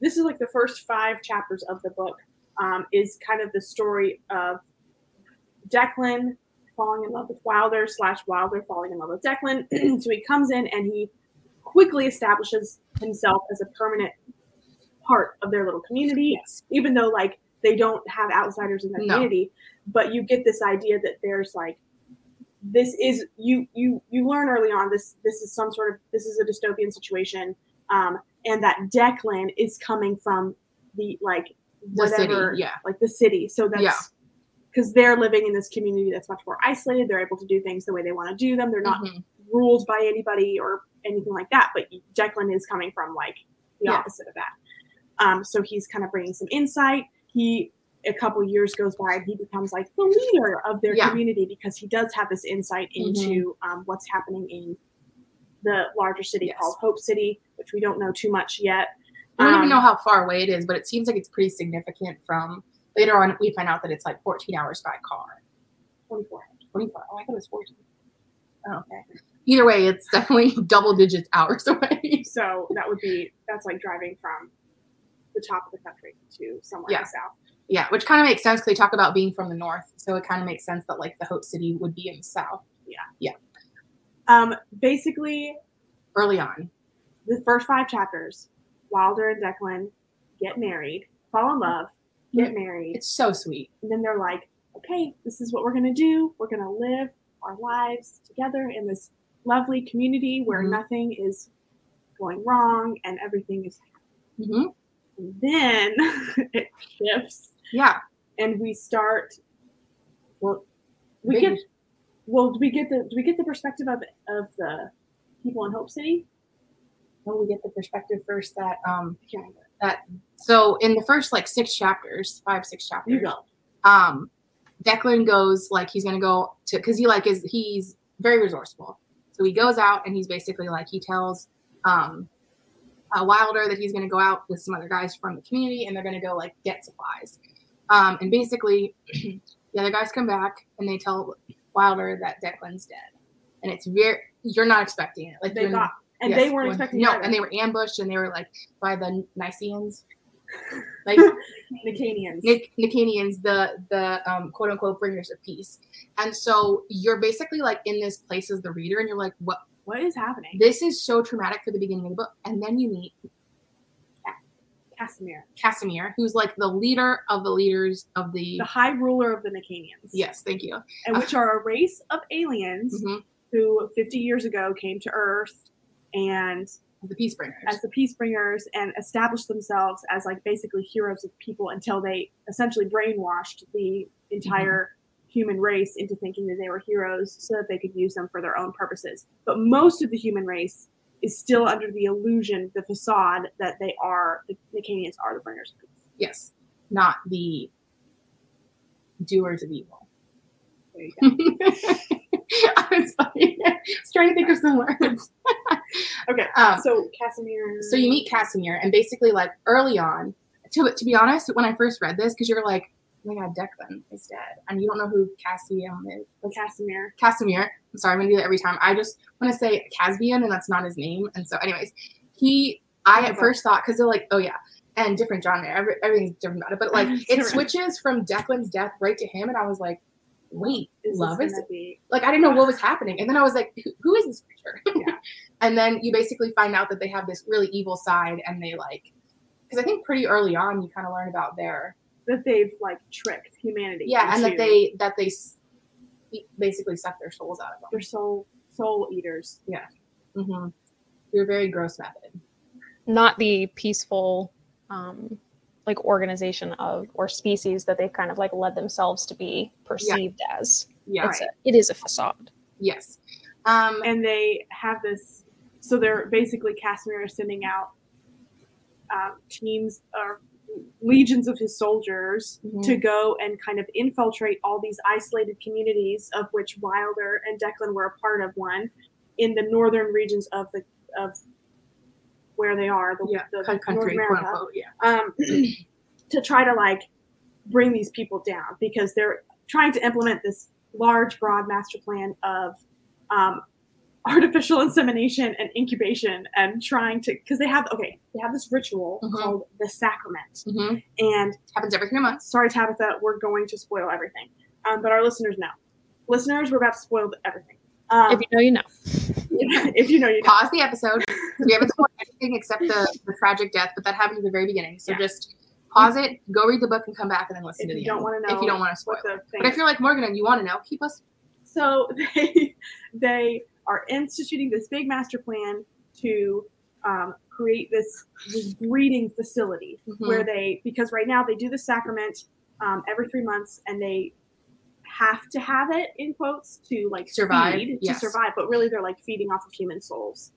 this is like the first five chapters of the book. Um, is kind of the story of Declan falling in love with Wilder slash Wilder falling in love with Declan. *clears throat* so he comes in and he quickly establishes himself as a permanent part of their little community, even though like they don't have outsiders in their No. community. But you get this idea that there's like this is you you you learn early on this this is some sort of this is a dystopian situation um and that declan is coming from the like The city, whatever yeah. like the city so that's Yeah. because they're living in this community that's much more isolated they're able to do things the way they want to do them they're not Mhm. ruled by anybody or anything like that but declan is coming from like the Yeah. opposite of that um so he's kind of bringing some insight he a couple years goes by and he becomes like the leader of their Yeah. Mm-hmm. community because he does have this insight into um, what's happening in the larger city Yes. called Hope City, which we don't know too much yet. I don't even Um, know how far away it is, but it seems like it's pretty significant from later on we find out that it's like 14 hours by car. 24. 24. Oh, I thought it was 14. Oh, okay. Either way, it's definitely *laughs* double digits hours *laughs* away. So that would be that's like driving from the top of the country to somewhere Yeah. in the south. Yeah, which kind of makes sense because they talk about being from the north, so it kind of makes sense that like the Hope City would be in the south Yeah. Yeah. Um, basically, early on. the first five chapters, Wilder and Declan get married, fall in love, get married, It's so sweet. and then they're like, okay, this is what we're gonna do. We're gonna live our lives together in this lovely community where Mhm. nothing is going wrong and everything is. hmm then *laughs* it shifts, Yeah. and we start. Well, we Big- get. Well, do we get the do we get the perspective of of the people in Hope City? Well, we get the perspective first that um that so in the first like six chapters, five six chapters. You go. um Declan goes like he's gonna go to because he like is he's very resourceful. So he goes out and he's basically like he tells um uh, Wilder that he's gonna go out with some other guys from the community and they're gonna go like get supplies. Um and basically *clears throat* the other guys come back and they tell Wilder that Declan's dead, and it's very you're not expecting it. Like They got, and yes, they weren't when- expecting no, and they were ambushed, and they were like by the Niceans, like *laughs* Nicanians. Nic- Nicanians, the the um, quote unquote bringers of peace. And so you're basically like in this place as the reader, and you're like, what? what is happening? This is so traumatic for the beginning of the book, and then you meet Casimir, Casimir, who's like the leader of the leaders of the. the high ruler of the Nicanians. Yes, thank you. And which are a race of aliens Mhm. who 50 years ago came to Earth and The peace bringers. as the peace bringers and established themselves as like basically heroes of people until they essentially brainwashed the entire human race into thinking that they were heroes so that they could use them for their own purposes. But most of the human race is still under the illusion, the facade that they are the Nicanians are the bringers of peace. yes, not the doers of evil. There you go. *laughs* *laughs* I was like, I was trying to think of some words. *laughs* Okay, Um, so Casimir. So you meet Casimir, and basically, like early on, to to be honest, when I first read this, because you're like, oh my god, Declan is dead, and you don't know who Cassian is. Casimir. Casimir. I'm sorry, I'm gonna do that every time. I just want to say Casbian, and that's not his name. And so, anyways, he. I at first thought because they're like, oh yeah, and different genre, every, everything's different about it, but like *laughs* it switches from Declan's death right to him, and I was like, wait, Is love this is be like I didn't know what was happening, and then I was like, who, who is this creature? *laughs* Yeah. and then you basically find out that they have this really evil side, and they like, because I think pretty early on you kind of learn about their that they've like tricked humanity. yeah, and that they that they basically suck their souls out of them. they're soul soul eaters. Yeah. Mm-hmm. You're very gross method. Not the peaceful, um, like organization of or species that they've kind of like led themselves to be perceived as. Yeah. It's a, it is a facade. Yes. Um. And they have this so they're basically Casimir is sending out um, teams or legions of his soldiers Mhm. to go and kind of infiltrate all these isolated communities of which Wilder and Declan were a part of one in the northern regions of the of where they are the, yeah. the co- North America. unquote. Yeah. um, to try to like bring these people down because they're trying to implement this large, broad master plan of um, artificial insemination and incubation and trying to because they have okay they have this ritual Mhm. called the sacrament Mm-hmm. and Happens every three months. sorry tabitha we're going to spoil everything um, but our listeners know listeners we're about to spoil everything um, If you know, you know. *laughs* if you know you know Pause the episode. We haven't spoiled anything except the, the tragic death, but that happened at the very beginning. So Yeah. just pause it, go read the book, and come back and then listen if to the If you don't want to know if you don't want to spoil the thing But if you're like Morgan and you want to know, keep us. So *laughs* they they are instituting this big master plan to um, create this, this breeding facility Mhm. where they because right now they do the sacrament um, every three months and they have to have it in quotes to like Survive, feed, yes. to survive but really they're like feeding off of human souls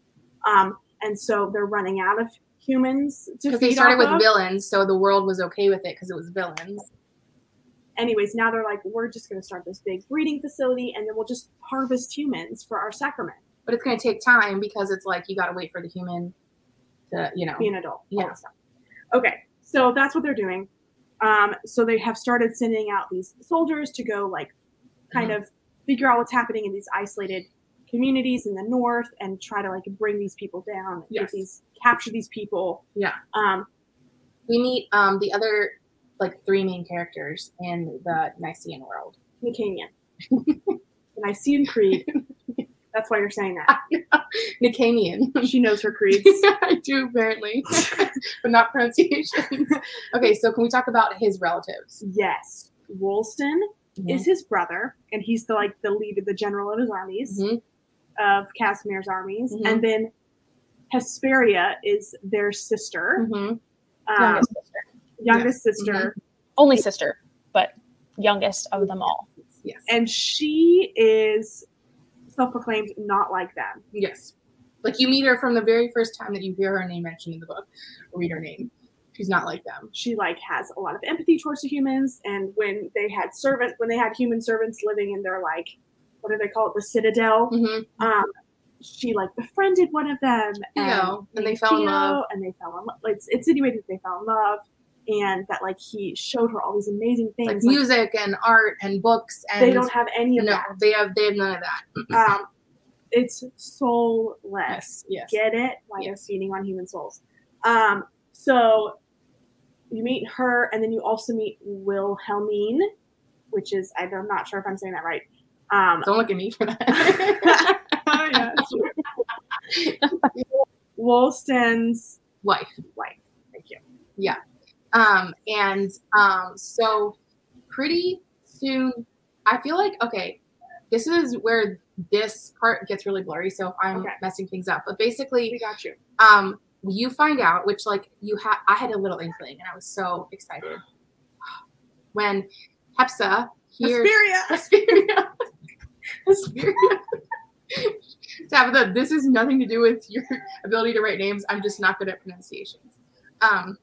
um, and so they're running out of humans to Because feed they started with of. villains, so the world was okay with it because it was villains. anyways now they're like we're just going to start this big breeding facility and then we'll just harvest humans for our sacrament But it's going to take time because it's like you got to wait for the human to, you know. be an adult. Yeah. Okay, so that's what they're doing. Um, so they have started sending out these soldiers to go like kind Mm-hmm. of figure out what's happening in these isolated communities in the north and try to like bring these people down, Yes. these capture these people. Yeah. Um, We meet um, the other like three main characters in the Nicean world. Nicanian. the Nicene Creed. That's why you're saying that. *laughs* Nicanian. *laughs* She knows her creeds. *laughs* I do apparently, but not pronunciation. okay, so can we talk about his relatives? yes. Woolston is his brother, and he's the like the lead of the general of his armies. Mhm. of Casimir's armies, Mhm. and then Hesperia is their sister, Mhm. um, Youngest sister. youngest sister, Only sister, but youngest of them all. Yes. and she is self-proclaimed not like them. yes. Like you meet her from the very first time that you hear her name mentioned in the book, read her name. She's not like them. She like has a lot of empathy towards the humans, and when they had servant, when they had human servants living in their like, what do they call it, the citadel? Mm-hmm. Um, she like befriended one of them, and, Theo, and they fell in love. and they fell in love. It's it's insinuated that they fell in love. And that like he showed her all these amazing things. like like, music and art and books and they don't have any of no, that. they have they have none of that. Um, it's soulless. Yes, yes. Get it? Why Yes. they're feeding on human souls. Um, so you meet her, and then you also meet Wilhelmine, which is I'm not sure if I'm saying that right. Um, Don't look at me for that. *laughs* Wollston's Wife. wife. Thank you. Um, and um, so pretty soon, I feel like okay, this is where this part gets really blurry. So if I'm Okay. messing things up, but basically, We got you. um, you find out, which like you had, I had a little inkling, and I was so excited *sighs* when Hepsa hears Hesperia. *laughs* Hesperia. Hesperia. Tabitha, this is nothing to do with your ability to write names. I'm just not good at pronunciations. Um,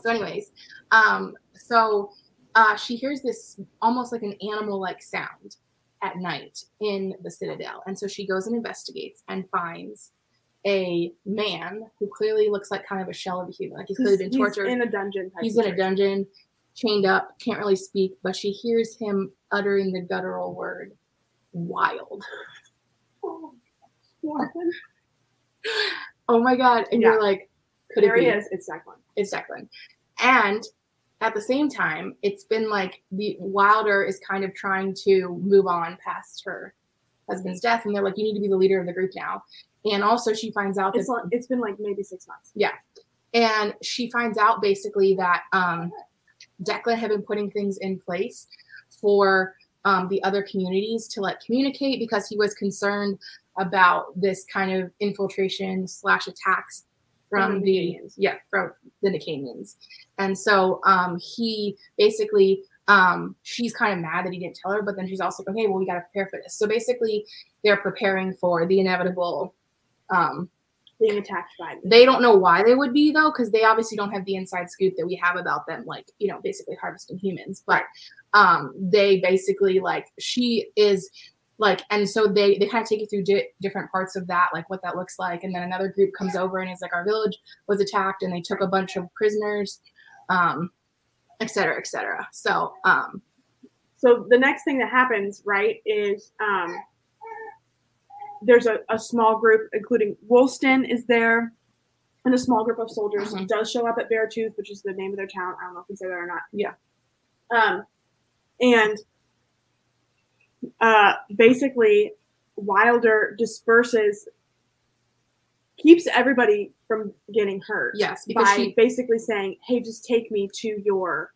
so, anyways, um, so uh, she hears this almost like an animal-like sound at night in the citadel, and so she goes and investigates and finds a man who clearly looks like kind of a shell of a human, like he's clearly been He's tortured in a dungeon. he's in a dungeon, chained up, can't really speak, but she hears him uttering the guttural word wild. *laughs* *laughs* Oh my god. And Yeah. you're like, could There it be? he is. It's Declan. It's Declan. And at the same time, it's been like the Wilder is kind of trying to move on past her husband's death, and they're like, you need to be the leader of the group now. And also, she finds out that It's, like, it's been like maybe six months. Yeah, and she finds out basically that um, Declan had been putting things in place for um, the other communities to like communicate because he was concerned about this kind of infiltration slash attacks from From the Nicanians. yeah from the Nicanians, and so um, he basically um, she's kind of mad that he didn't tell her, but then she's also like, okay, well we got to prepare for this. So basically, they're preparing for the inevitable um, Being attacked by them. they don't know why they would be though, because they obviously don't have the inside scoop that we have about them, like you know, basically harvesting humans. But um, they basically like she is like, and so they they kind of take you through di- different parts of that, like what that looks like, and then another group comes over and is like, our village was attacked, and they took a bunch of prisoners, um, et cetera, et cetera. So um, So the next thing that happens, right, is um, there's a, a small group, including Woolston is there, and a small group of soldiers Mhm. does show up at Beartooth, which is the name of their town. I don't know if we say that or not. Yeah. Um, and uh, basically, Wilder disperses, keeps everybody from getting hurt. yes, because By she, basically saying, "Hey, just take me to your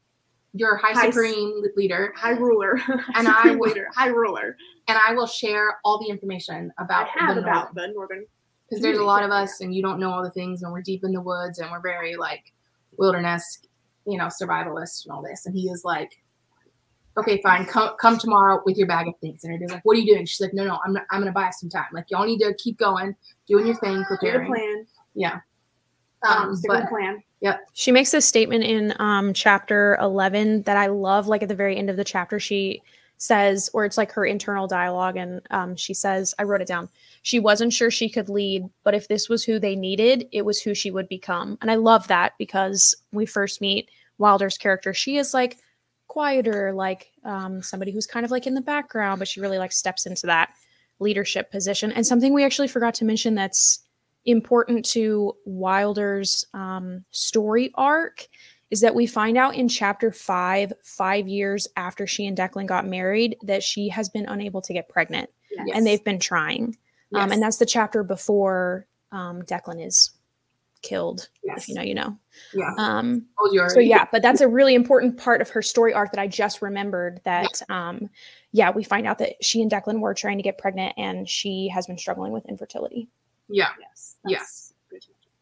your high High- supreme leader, high ruler, And *laughs* I will- leader, high ruler." and I will share all the information I about have the about Northern- the northern. because there's a lot of us and you don't know all the things and we're deep in the woods and we're very like wilderness you know survivalist and all this and he is like okay fine come come tomorrow with your bag of things and everybody's like what are you doing she's like no no i'm, not, I'm gonna buy us some time like y'all need to keep going doing your thing With a preparing plan. yeah Um, um, stick with but the plan. She makes this statement in um, chapter 11 that I love. Like at the very end of the chapter, she says, or it's like her internal dialogue, and um, she says, I wrote it down. She wasn't sure she could lead, but if this was who they needed, it was who she would become. And I love that because we first meet Wilder's character, she is like quieter, like um, somebody who's kind of like in the background, but she really like steps into that leadership position. And something we actually forgot to mention that's important to Wilder's um, story arc is that we find out in chapter five, five years after she and Declan got married, that she has been unable to get pregnant Yes. Yes. and they've been trying. Um, and that's the chapter before um, Declan is killed. yes. If you know, you know. yeah Um, so yeah, but that's a really important part of her story arc that I just remembered that um yeah, we find out that she and Declan were trying to get pregnant and she has been struggling with infertility. yeah Yes. Yes.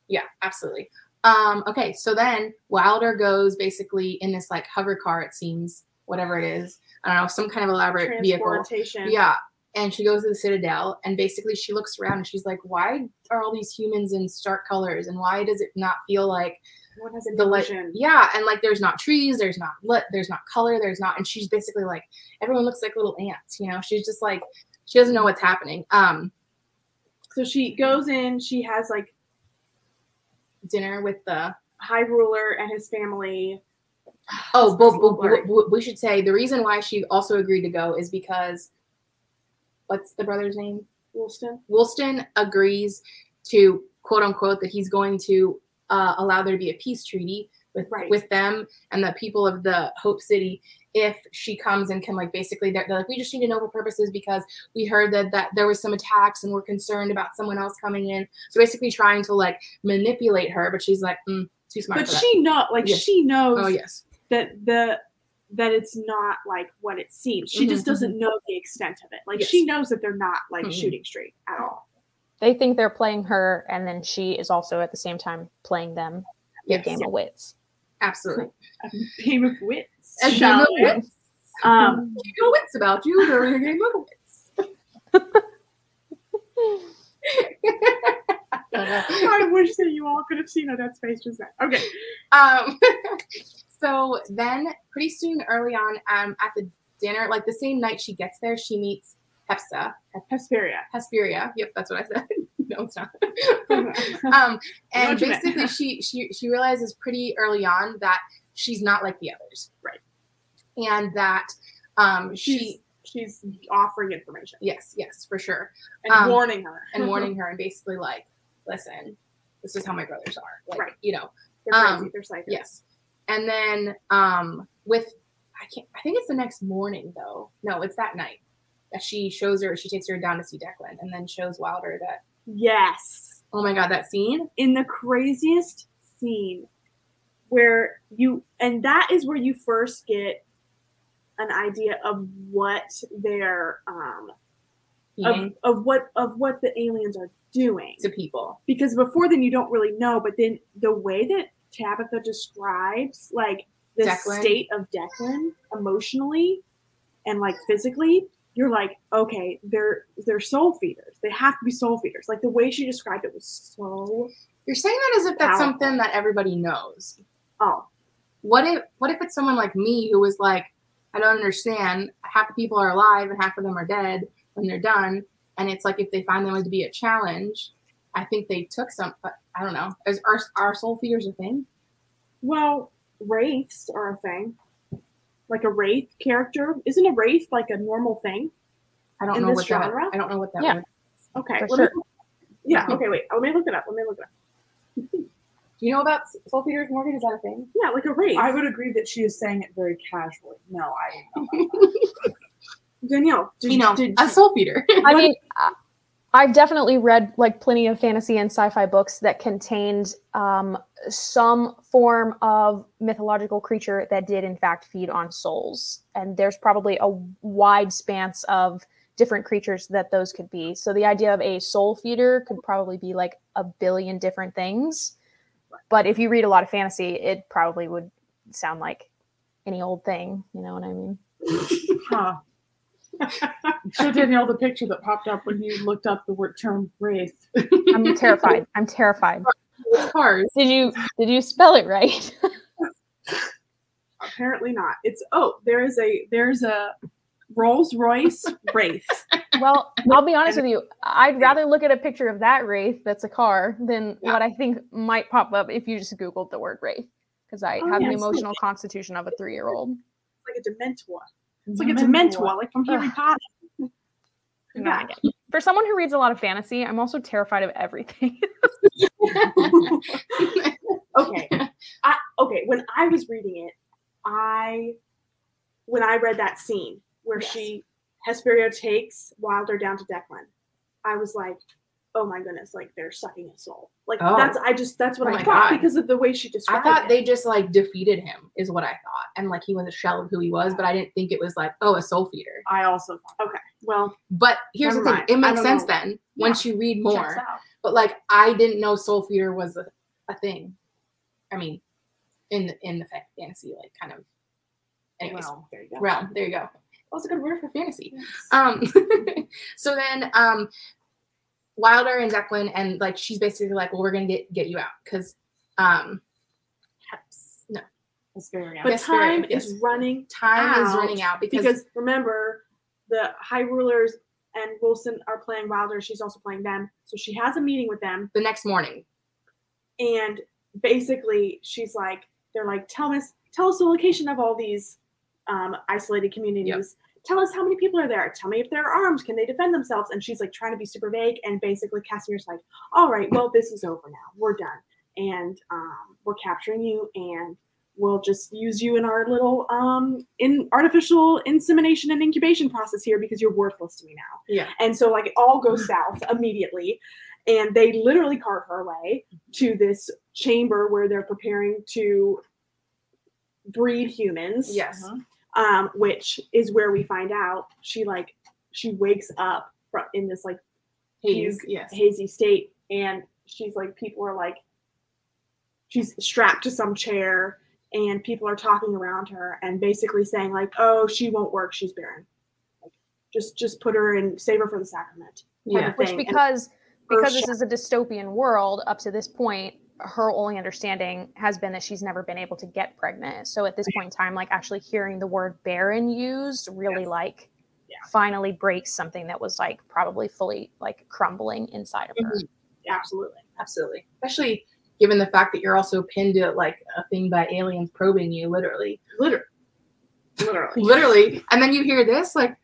Yeah, absolutely. Um, okay, so then Wilder goes basically in this like hover car, it seems, whatever it is. I don't know, some kind of elaborate vehicle. Transportation. Yeah. And she goes to the Citadel and basically she looks around and she's like, Why are all these humans in stark colors? And why does it not feel like What a the like yeah, and like there's not trees, there's not lit, there's not color, there's not and she's basically like everyone looks like little ants, you know. She's just like she doesn't know what's happening. Um So she goes in. She has like dinner with the High Ruler and his family. Oh, but, but, but we should say the reason why she also agreed to go is because what's the brother's name? Woolston. Woolston agrees to quote unquote that he's going to uh, allow there to be a peace treaty with Right. with them and the people of the Hope City if she comes and can like basically they're, they're like we just need to know for purposes because we heard that that there was some attacks and we're concerned about someone else coming in so basically trying to like manipulate her but she's like mm, too smart But for that. she know like Yes. she knows oh yes that the that it's not like what it seems. She just Mhm, doesn't know the extent of it. Like Yes. she knows that they're not like Mhm. shooting straight at all. They think they're playing her, and then she is also at the same time playing them. The Yes. game of wits. absolutely A game of wits. a game of wits Um, you know wits about you during a game of wits *laughs* I wish that you all could have seen Odette's face just then. Okay. Um, *laughs* so then, pretty soon, early on, um, at the dinner, like the same night she gets there, she meets Hepsa, Hesperia. Hesperia. Yep, that's what I said. *laughs* no, it's not. *laughs* Um, and what you meant. basically, she she she realizes pretty early on that she's not like the others, Right. And that um, she's she she's offering information yes yes for sure and Um, warning her and warning *laughs* her and basically like listen this is how my brothers are like Right. you know they're crazy. um, they're psycho. Yes. And then um with I can't I think it's the next morning though. No, it's that night that she shows her she takes her down to see Declan and then shows Wilder that Yes. oh my god, that scene. In the craziest scene where you and that is where you first get an idea of what their um of, of what of what the aliens are doing. to people. because before then you don't really know but then the way that tabitha describes like the Declan. state of declan emotionally and like physically you're like okay they're they're soul feeders they have to be soul feeders like the way she described it was so You're saying that as if that's Powerful. something that everybody knows. oh What if what if it's someone like me who was like, I don't understand, half the people are alive and half of them are dead when they're done. And it's like if they find them to be a challenge, I think they took some but I don't know. Is are, are soul feeders a thing? well wraiths are a thing like a wraith character isn't a wraith like a normal thing I don't In know this what genre? that I don't know what that Yeah. word okay For sure. me, yeah okay wait let me look it up let me look it up Do you know about soul feeders, Morgan? Is that a thing? yeah like a wraith I would agree that she is saying it very casually. No, I don't know. *laughs* danielle did, you know, did a soul feeder. I *laughs* mean, I- I've definitely read like plenty of fantasy and sci-fi books that contained um, some form of mythological creature that did in fact feed on souls, and there's probably a wide span of different creatures that those could be. So the idea of a soul feeder could probably be like a billion different things. But if you read a lot of fantasy, it probably would sound like any old thing. You know what I mean? *laughs* Huh. Show Danielle the picture that popped up when you looked up the word term race. I'm terrified. I'm terrified. Cars. Did you did you spell it right? apparently not it's oh there is a there's a rolls royce wraith well, I'll be honest with you. I'd rather look at a picture of that wraith that's a car than what I think might pop up if you just googled the word wraith because I Oh, have the emotional constitution of a 3-year-old. like a dementor it's like it's a dementor like from harry potter *laughs* Yeah. I get it. For someone who reads a lot of fantasy, I'm also terrified of everything. *laughs* *laughs* okay I, okay when i was reading it i when i read that scene where Yes. she Hesperia takes wilder down to declan i was like oh my goodness like they're sucking his soul like Oh. that's i just that's what Oh i thought God. because of the way she described. I thought it they just like defeated him, is what I thought, and like he was a shell of who he was, but I didn't think it was like oh a soul feeder. i also thought okay well But here's the thing: mind. it makes sense know. then once you read more. But like I didn't know soul feeder was a, a thing. I mean, in the in the fantasy like kind of. Anyways, well there you go realm. There you go. That was a good word for fantasy. Um, *laughs* so then um, Wilder and Declan and like she's basically like, well, we're gonna get get you out. Because um, Heps- no. Hesperia. but Yes, time yes. is running time is running out because, because remember the high rulers and wilson are playing wilder she's also playing them so she has a meeting with them. The next morning. And basically she's like they're like tell us tell us the location of all these um, isolated communities. Tell us how many people are there. Tell me if they're armed. Can they defend themselves? And she's like trying to be super vague. And basically, Casimir's like, all right, well, this is over now. We're done. And um, we're capturing you. And we'll just use you in our little um, in artificial insemination and incubation process here because you're worthless to me now. Yeah. And so, like, it all goes *laughs* south immediately. And they literally cart her away to this chamber where they're preparing to breed humans Yes. Um, which is where we find out she like she wakes up from in this like Haze. fugue, Yes. hazy state, and she's like people are like she's strapped to some chair, and people are talking around her and basically saying like, oh, she won't work, she's barren. Like, just just put her and save her for the sacrament. Yeah. Which thing. And because because this is a dystopian world up to this point, her only understanding has been that she's never been able to get pregnant. So at this point in time, like actually hearing the word barren used really like Yeah. finally breaks something that was like probably fully like crumbling inside of her. Mm-hmm. absolutely. Absolutely. Especially given the fact that you're also pinned to like a thing by aliens probing you, literally. Literally. Literally. *laughs* Literally. And then you hear this, like *sighs*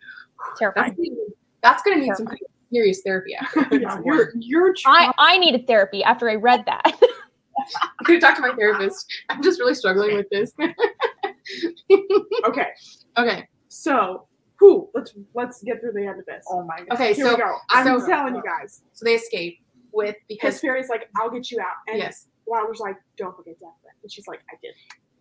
that's, Terrifying. that's gonna need some serious therapy *laughs* after. Yeah, you're you're I, I needed therapy after I read that. *laughs* *laughs* I'm gonna talk to my therapist. I'm just really struggling with this. okay. okay. So, who? Let's let's get through the end of this. Oh my god. Okay, Here so we go. I'm so- telling you guys. so they escape with Because because Fairy's like, I'll get you out. And yes. Wilder's like, don't forget Declan. And she's like, I did.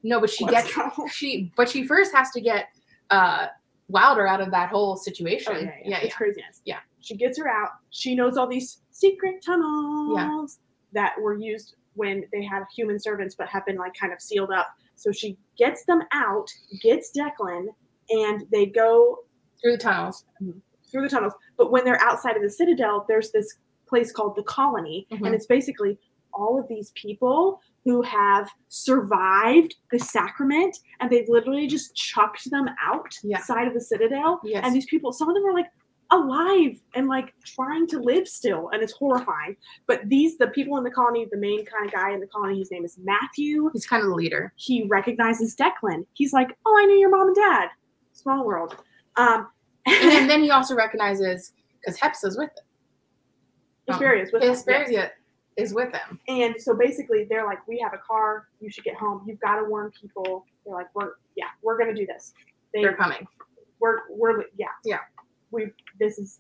No, but she Let's gets go. she but she first has to get uh Wilder out of that whole situation. Oh, yeah, yeah. yeah, It's craziness. Yeah. She gets her out. She knows all these secret tunnels that were used when they had human servants but have been like kind of sealed up. So she gets them out, gets Declan, and they go through the tunnels. through the tunnels. But when they're outside of the citadel, there's this place called the colony, Mhm. and it's basically all of these people who have survived the sacrament, and they've literally just chucked them Yeah. outside of the citadel. Yes. And these people, some of them are like alive and like trying to live still, and it's horrifying. But these, the people in the colony, the main kind of guy in the colony, his name is Matthew. He's kind of the leader. He recognizes Declan. He's like, "Oh, I knew your mom and dad." Small world. Um, And then, *laughs* then he also recognizes because Hepsa's with him. Hesperia is with. Hesperia is with him. And so basically, they're like, "We have a car. You should get home. You've got to warn people." They're like, "We're yeah, we're gonna do this. They, They're coming. we're we're yeah Yeah. We this is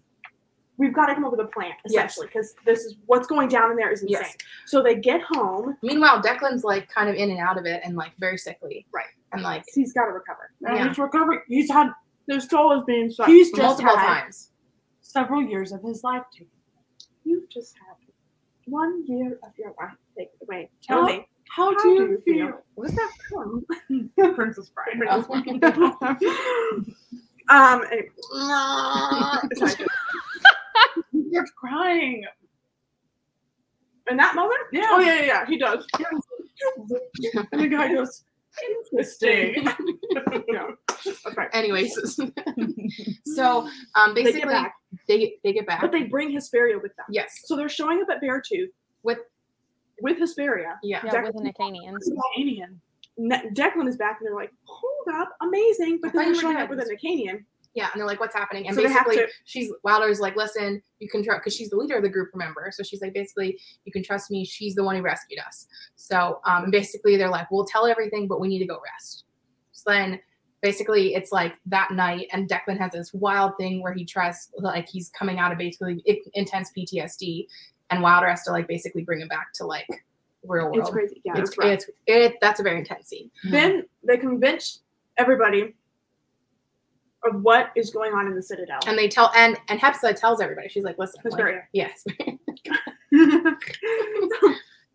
we've got to come up with a plan essentially because this is what's going down in there is insane." Yes. So they get home. Meanwhile, Declan's like kind of in and out of it and like very sickly. Right. And like He's got to recover. And Yeah. he's recovering. He's had his soul is being shut. He's just multiple had times. several years of his life taken. You've just had one year of your life taken away. Tell How- me, How, how do you feel? feel? What's that from? *laughs* Princess Bride. *laughs* *laughs* um. anyway. Sorry. You're crying. In that moment? Yeah. Oh yeah, yeah, yeah. He does. and the guy goes, interesting. *laughs* yeah. Okay. Anyways, so um, They basically get back, they get they get back. but they bring Hesperia with them. yes. So they're showing up at Beartooth With with Hesperia. yeah. yeah, with the Nicanians. Canadian. Declan is back, and they're like, "Hold up, amazing!" But then they're showing up with a Nicanian. Yeah, and they're like, "What's happening?" And So basically, to- she's Wilder's like, "Listen, you can trust because she's the leader of the group, remember?" So she's like, basically, you can trust me. She's the one who rescued us. So, um, basically, they're like, "We'll tell everything, but we need to go rest." So then, basically, it's like that night, and Declan has this wild thing where he tries, like, he's coming out of basically intense PTSD, and Wilder has to like basically bring him back to like real world. It's crazy. Yeah, It's it's, it's it. That's a very intense scene. Mm-hmm. Then they convince everybody of what is going on in the Citadel. And they tell and and Hepsa tells everybody. She's like, "Listen, like, yes." *laughs*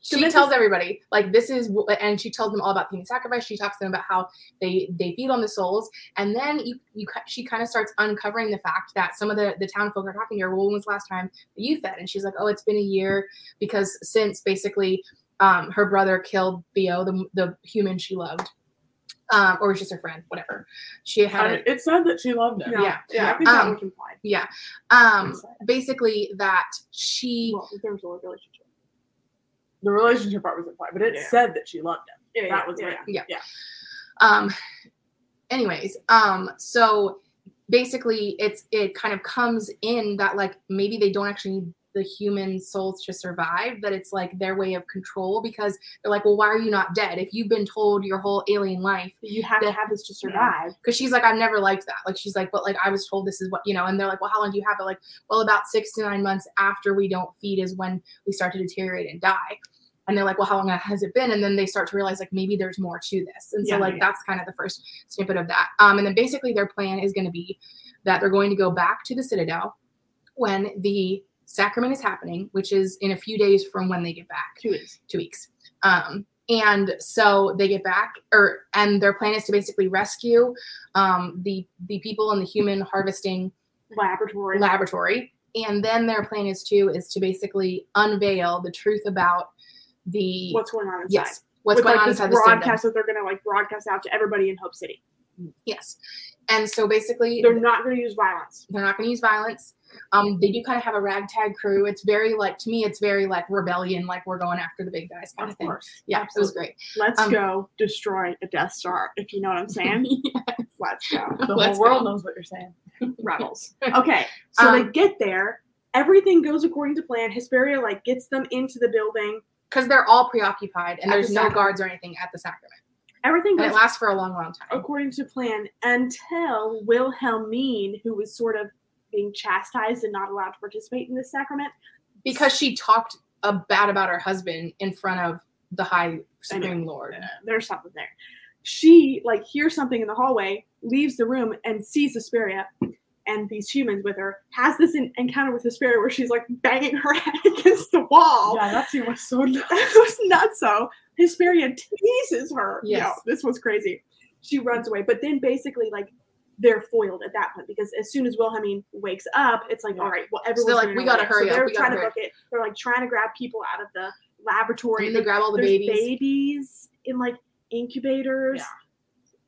she *laughs* Convinces- tells everybody like this is wh- and she tells them all about the human sacrifice she talks to them about how they they feed on the souls and then you, you she kind of starts uncovering the fact that some of the the town folk are talking to her well when was the last time you fed and she's like oh it's been a year because since basically um her brother killed theo the, the human she loved um or was just her friend whatever she had I a, mean, it said that she loved him. yeah, yeah. yeah, I think that Um, was implied. yeah um basically that she Well, in terms of a relationship. The relationship part was implied, but it Yeah. said that she loved him. Yeah, That yeah, was yeah, it. yeah. Yeah. Um, anyways, um, so basically it's it kind of comes in that like maybe they don't actually need the human souls to survive that it's like their way of control because they're like well why are you not dead? If you've been told your whole alien life you have to have this to survive. Because she's like i've never liked that. Like she's like but like i was told this is what you know and they're like well how long do you have it? Like well about six to nine months after we don't feed is when we start to deteriorate and die. And they're like well how long has it been? And then they start to realize like maybe there's more to this. And so Yeah, like yeah. that's kind of the first snippet of that. Um and then basically their plan is going to be that they're going to go back to the citadel when the sacrament is happening which is in a few days from when they get back two weeks two weeks. Um, and so they get back, or and their plan is to basically rescue um, the the people in the human harvesting laboratory laboratory. And then their plan is to is to basically unveil the truth about the what's going on inside yes what's With, going like, on inside the broadcast that they're gonna like broadcast out to everybody in Hope City. Yes, and so basically They're not gonna use violence. they're not going to use violence. Um, they do kind of have a ragtag crew. It's very like to me, it's very like rebellion, like we're going after the big guys kind of, Of thing. course. Yeah, it was great. Let's Um, go destroy a Death Star, if you know what I'm saying. *laughs* Let's go. *laughs* The Let's whole world go. knows what you're saying. *laughs* Rebels. Okay. So they Um, get there. Everything goes according to plan. Hesperia like gets them into the building. because they're all preoccupied and there's the no guards or anything at the sacrament, Everything goes it lasts for a long, long time. according to plan until Wilhelmine, who was sort of being chastised and not allowed to participate in this sacrament, Because she talked uh, bad about her husband in front of the High Supreme Lord. there's something there. She like hears something in the hallway, leaves the room, and sees Hesperia and these humans with her. Has this en- encounter with Hesperia where she's like banging her *laughs* head against the wall. Yeah, that scene was so *laughs* nuts. That was nuts. So Hesperia teases her. Yes. No, this was crazy. She runs away, but then basically like they're foiled at that point because as soon as Wilhelmine wakes up, it's like, Yeah. all right, well, they're like, "We gotta it." hurry so up, They're trying gotta book it. They're like trying to grab people out of the laboratory. And then they grab all the babies. babies in like incubators. Yeah.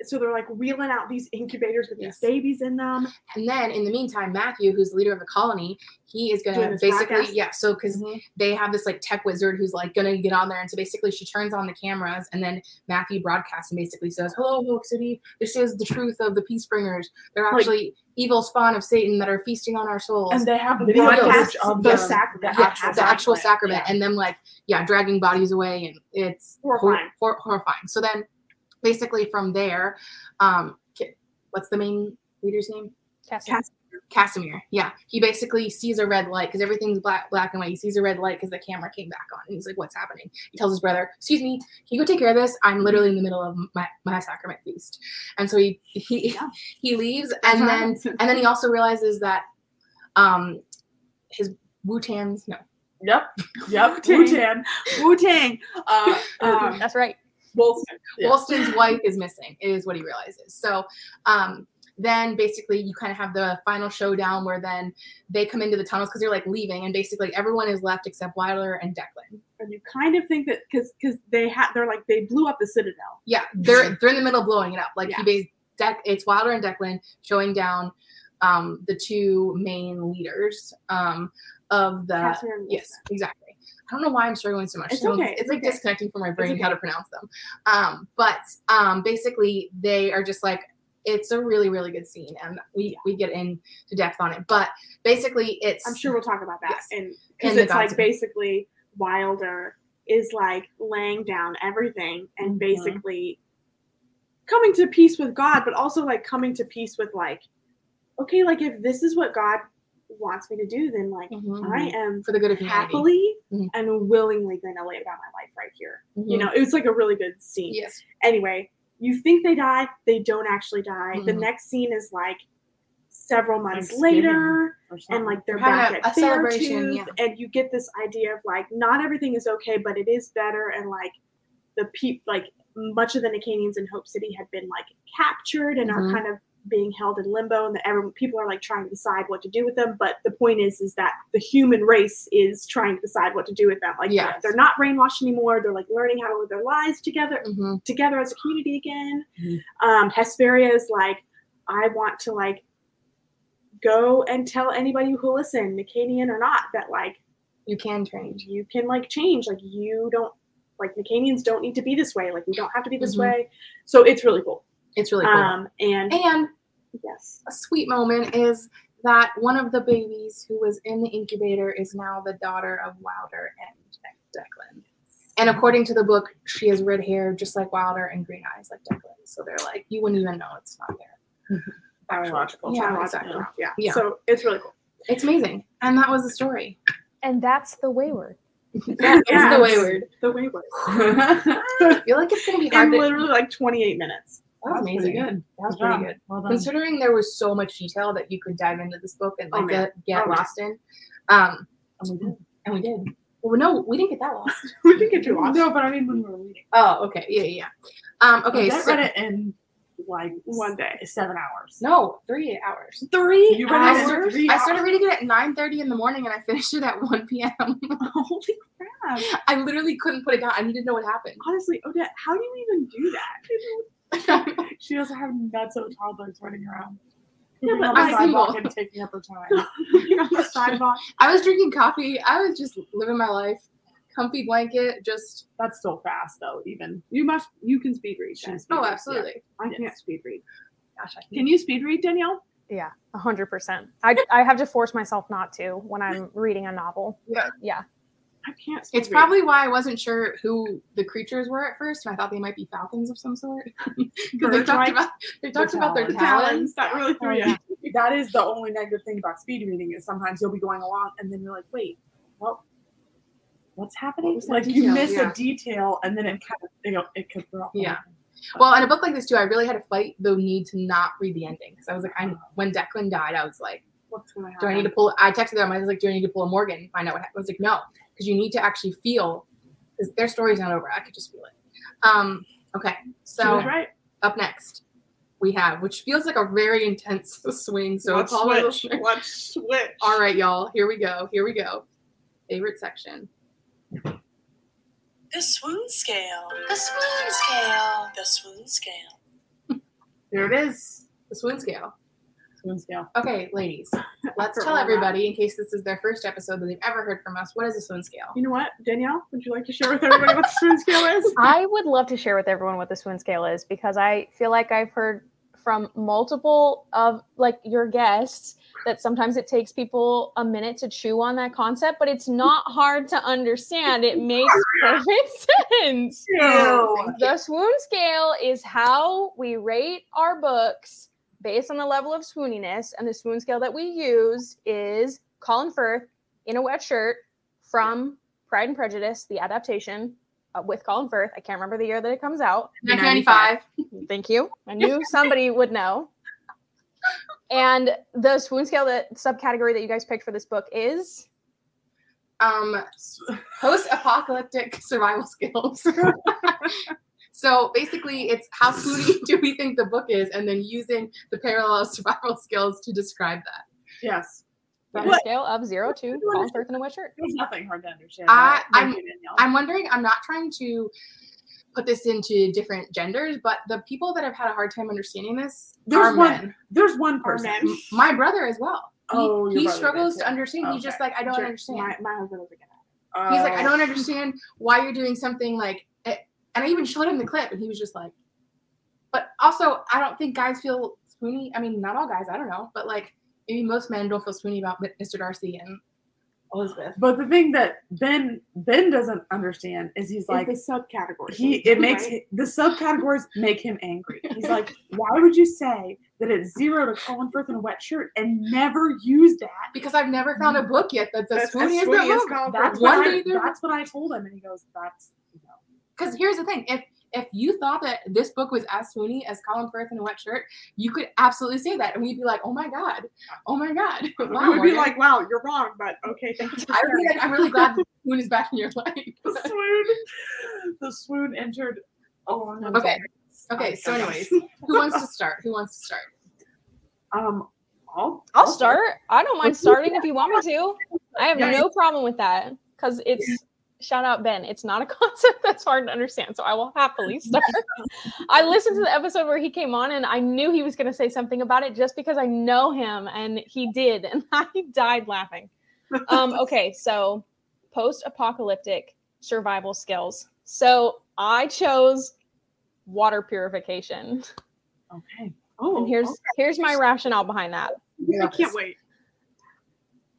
So they're like wheeling out these incubators with Yes. these babies in them. And then in the meantime, Matthew, who's the leader of the colony, he is gonna basically broadcast? yeah. So because mm-hmm. they have this like tech wizard who's like gonna get on there, and so basically she turns on the cameras, and then Matthew broadcasts and basically says, "Hello, Hope City. This is the truth of the Peace Bringers. They're Like- actually evil spawn of Satan that are feasting on our souls." And they have video Broadcast footage of the sacrament. the Yeah, actual the actual sacrament. sacrament, and them like yeah, dragging bodies away, and it's hor- hor- horrifying. So then, basically from there, um, what's the main leader's name? Cassie. Cass- Casimir. Yeah, he basically sees a red light because everything's black, black and white. He sees a red light because the camera came back on, and he's like, "What's happening?" He tells his brother, "Excuse me, can you go take care of this? I'm literally in the middle of my, my sacrament feast." And so he he Yeah. *laughs* he leaves, and then and then he also realizes that um his Wu-Tans no Yep. Yep. Wu-Tang. Wu-Tang. Wu Tang. Uh, Um, *laughs* That's right. Wilson. Yeah. Woolston's wife is missing, is what he realizes. So um, then basically you kind of have the final showdown where then they come into the tunnels because they're like leaving, and basically everyone is left except Wilder and Declan. and you kind of think that because because they had they're like they blew up the citadel. Yeah, they're they're in the middle of blowing it up. Like Yeah. he Dec- it's Wilder and Declan showing down um, the two main leaders um, of the yes, exactly. I don't know why I'm struggling so much. It's So okay, It's, like okay. disconnecting from my brain okay. how to pronounce them. Um, but um, basically, they are just like it's a really really good scene, and we we get into depth on it. But basically, it's I'm sure we'll talk about that. Yes. And because it's like basically Wilder is like laying down everything and Mhm. basically coming to peace with God, but also like coming to peace with like, okay, like if this is what God wants me to do, then like Mhm. I am for the good of happily Mhm. and willingly going to lay down my life right here. You Mhm. know, it was like a really good scene. Yes. Anyway, you think they die, they don't actually die. The Mhm. next scene is like several months later and like they're back at a celebration, Beartooth, yeah. and you get this idea of like not everything is okay, but it is better, and like the peop like much of the Nicanians in Hope City had been like captured and are kind of being held in limbo, and that everyone people are like trying to decide what to do with them. But the point is, is that the human race is trying to decide what to do with them. Like Yes. they're not brainwashed anymore. They're like learning how to live their lives together hmm together as a community again. Mhm. Um, Hesperia is like, I want to like go and tell anybody who will listen, Nicanian or not, that like You can change. you can like change. Like you don't like Lacanians don't need to be this way. Like we don't have to be this Mhm. way. So it's really cool. It's really cool. Um, and and yes, a sweet moment is that one of the babies who was in the incubator is now the daughter of Wilder and Declan. And according to the book, she has red hair just like Wilder and green eyes like Declan. So they're like, you wouldn't even know it's not there. Biological. Yeah, child. exactly. yeah. Yeah. So it's really cool. It's amazing. And that was the story. And that's the wayward. *laughs* That is Yes. the wayward. The wayward. *laughs* I feel like it's going to be hard In to. literally like 28 minutes. That was amazing. pretty good. That was Good pretty good. Well done. Considering there was so much detail that you could dive into this book and Oh, like man. get, get Oh, man. lost in. Um, And we did. and we did. *laughs* Well, no, we didn't get that lost. *laughs* we didn't get too lost. No, but I mean when we were reading. Oh, okay. Yeah, yeah. Um, okay. I So, read it in like One day. seven hours. no, three hours. Three You read it in hours? I started reading it at nine thirty in the morning and I finished it at *laughs* one p.m. Holy crap! I literally couldn't put it down. I needed to know what happened. Honestly, Odette, how do you even do that? *laughs* She doesn't have nuts of toddlers running around. Yeah, but on the I'm sidewalk and taking up her time. *laughs* On the sidewalk. I was drinking coffee. I was just living my life. Comfy blanket, just That's still fast though. Even You must. You can speed read. She can speed oh, read, absolutely. I can't speed read. Gosh, I Can you speed read, Danielle? Yeah, a hundred percent. I I have to force myself not to when I'm reading a novel. Yeah. Yeah. I can't. Speed It's read. probably why I wasn't sure who the creatures were at first. and I thought they might be falcons of some sort. *laughs* Because they talked about they talked about their talons. talons. That really threw Oh, yeah. *laughs* that is the only negative thing about speed reading is sometimes you'll be going along and then you're like, wait, what? What's happening? was that Like you miss Yeah. a detail and then it kind of you know, it could throw. off Yeah. Well, in a book like this too, I really had to fight the need to not read the ending because I was like, I when Declan died, I was like, What's going to do I need to pull? I texted them. I was like, do I need to pull a Morgan? and Find out what happened. I was like, no, because you need to actually feel because their story's not over. I could just feel it. Um. Okay. So right. up next we have, which feels like a very intense *laughs* swing. So Let's switch. listeners. Let's switch. All right, y'all. Here we go. Here we go. Favorite section. The swoon scale. The swoon scale. The swoon scale. Here it is. The swoon scale. Swoon scale. Okay, ladies. *laughs* Let's tell everybody, in case this is their first episode that they've ever heard from us, what is a swoon scale? You know what, Danielle? Would you like to share with everybody what the spoon scale is? *laughs* I would love to share with everyone what the swoon scale is because I feel like I've heard from multiple of like your guests that sometimes it takes people a minute to chew on that concept, but it's not hard to understand. It makes *laughs* perfect sense. The swoon scale is how we rate our books based on the level of swooniness, and the swoon scale that we use is Colin Firth in a wet shirt from Pride and Prejudice, the adaptation uh, with Colin Firth. I can't remember the year that it comes out. 1995. Thank you. I knew *laughs* somebody would know. And the swoon scale that subcategory that you guys picked for this book is Um, post-apocalyptic survival skills. *laughs* so basically, it's how swoony *laughs* do we think the book is, and then using the parallel *laughs* survival skills to describe that. Yes. on a scale of zero to Colin Firth in a wet shirt. There's nothing hard to understand. I- about I'm- I'm wondering. I'm not trying to put this into different genders, but the people that have had a hard time understanding this There's are one- men. There's one person. My brother as well. Oh, he, Oh, your he struggles to yeah. understand. He's just like, I don't Sure. understand. My, my husband was again. Oh. He's like, I Oh. don't understand why you're doing something like, and I even showed him the clip, and he was just like, but also, I don't think guys feel swoony. I mean, not all guys, I don't know, but like maybe most men don't feel swoony about Mr. Darcy and Elizabeth. But the thing that Ben Ben doesn't understand is he's Like like the subcategories. he it makes right? the subcategories make him angry. He's like, why would you say that it's zero to Colin Firth in a wet shirt and never use that? Because I've never found a book yet that's as That's as swoony as that as book. Colin That's what I, that's what I told him, and he goes, "That's you know." Because here's the thing: if if you thought that this book was as swoony as Colin Firth in a wet shirt, you could absolutely say that, and we'd be like, "Oh my god, oh my god!" *laughs* Wow, we would be Morgan. like, wow, you're wrong, but okay, thank you. *laughs* I really, like, I'm really glad the *laughs* swoon is back in your life." The swoon, the swoon entered a long Okay. ago. Okay, so anyways, who wants to start? Who wants to start? um, I'll I'll start. I don't mind starting if you want me to. I have Yeah. no problem with that because it's shout out Ben. It's not a *laughs* concept that's hard to understand, so I will happily *laughs* start. I listened to the episode where he came on, and I knew he was going to say something about it just because I know him, and he did, and *laughs* I died laughing. Um, okay, so post-apocalyptic survival skills So I chose water purification. Okay. Oh, and here's okay. here's my rationale behind that. I can't wait.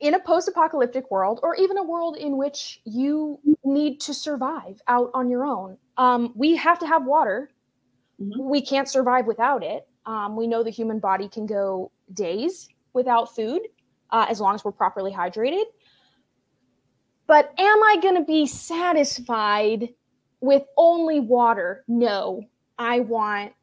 In a post-apocalyptic world or even a world in which you need to survive out on your own. Um, we have to have water. Mhm. we can't survive without it. Um, we know the human body can go days without food uh, as long as we're properly hydrated. But am i going to be satisfied with only water? No i want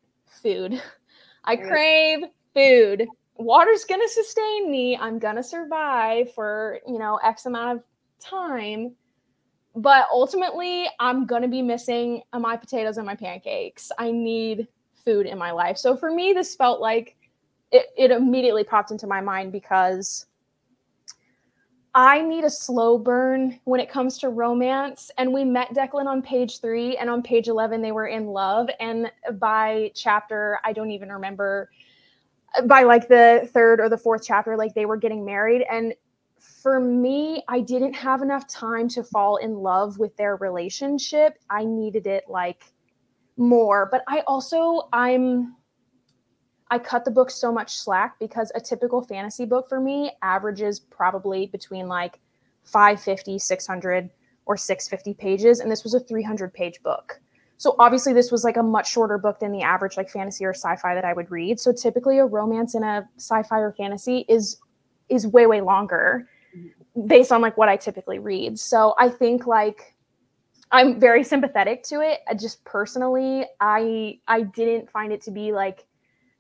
food. *laughs* I crave food water's going to sustain me i'm going to survive for you know x amount of time but ultimately i'm going to be missing my potatoes and my pancakes. I need food in my life. So for me this felt like it, it immediately popped into my mind because i need a slow burn when it comes to romance and we met declan on page three and on page 11 they were in love and by chapter i don't even remember by like the third or the fourth chapter like they were getting married. And for me i didn't have enough time to fall in love with their relationship. I needed it like more. But i also i'm i cut the book so much slack because a typical fantasy book for me averages probably between like 550 600 or 650 pages. And this was a 300 page book so obviously this was like a much shorter book than the average like fantasy or sci-fi that I would read. So typically a romance in a sci-fi or fantasy is is way way longer based on like what I typically read. So I think like I'm very sympathetic to it. I just personally I I didn't find it to be like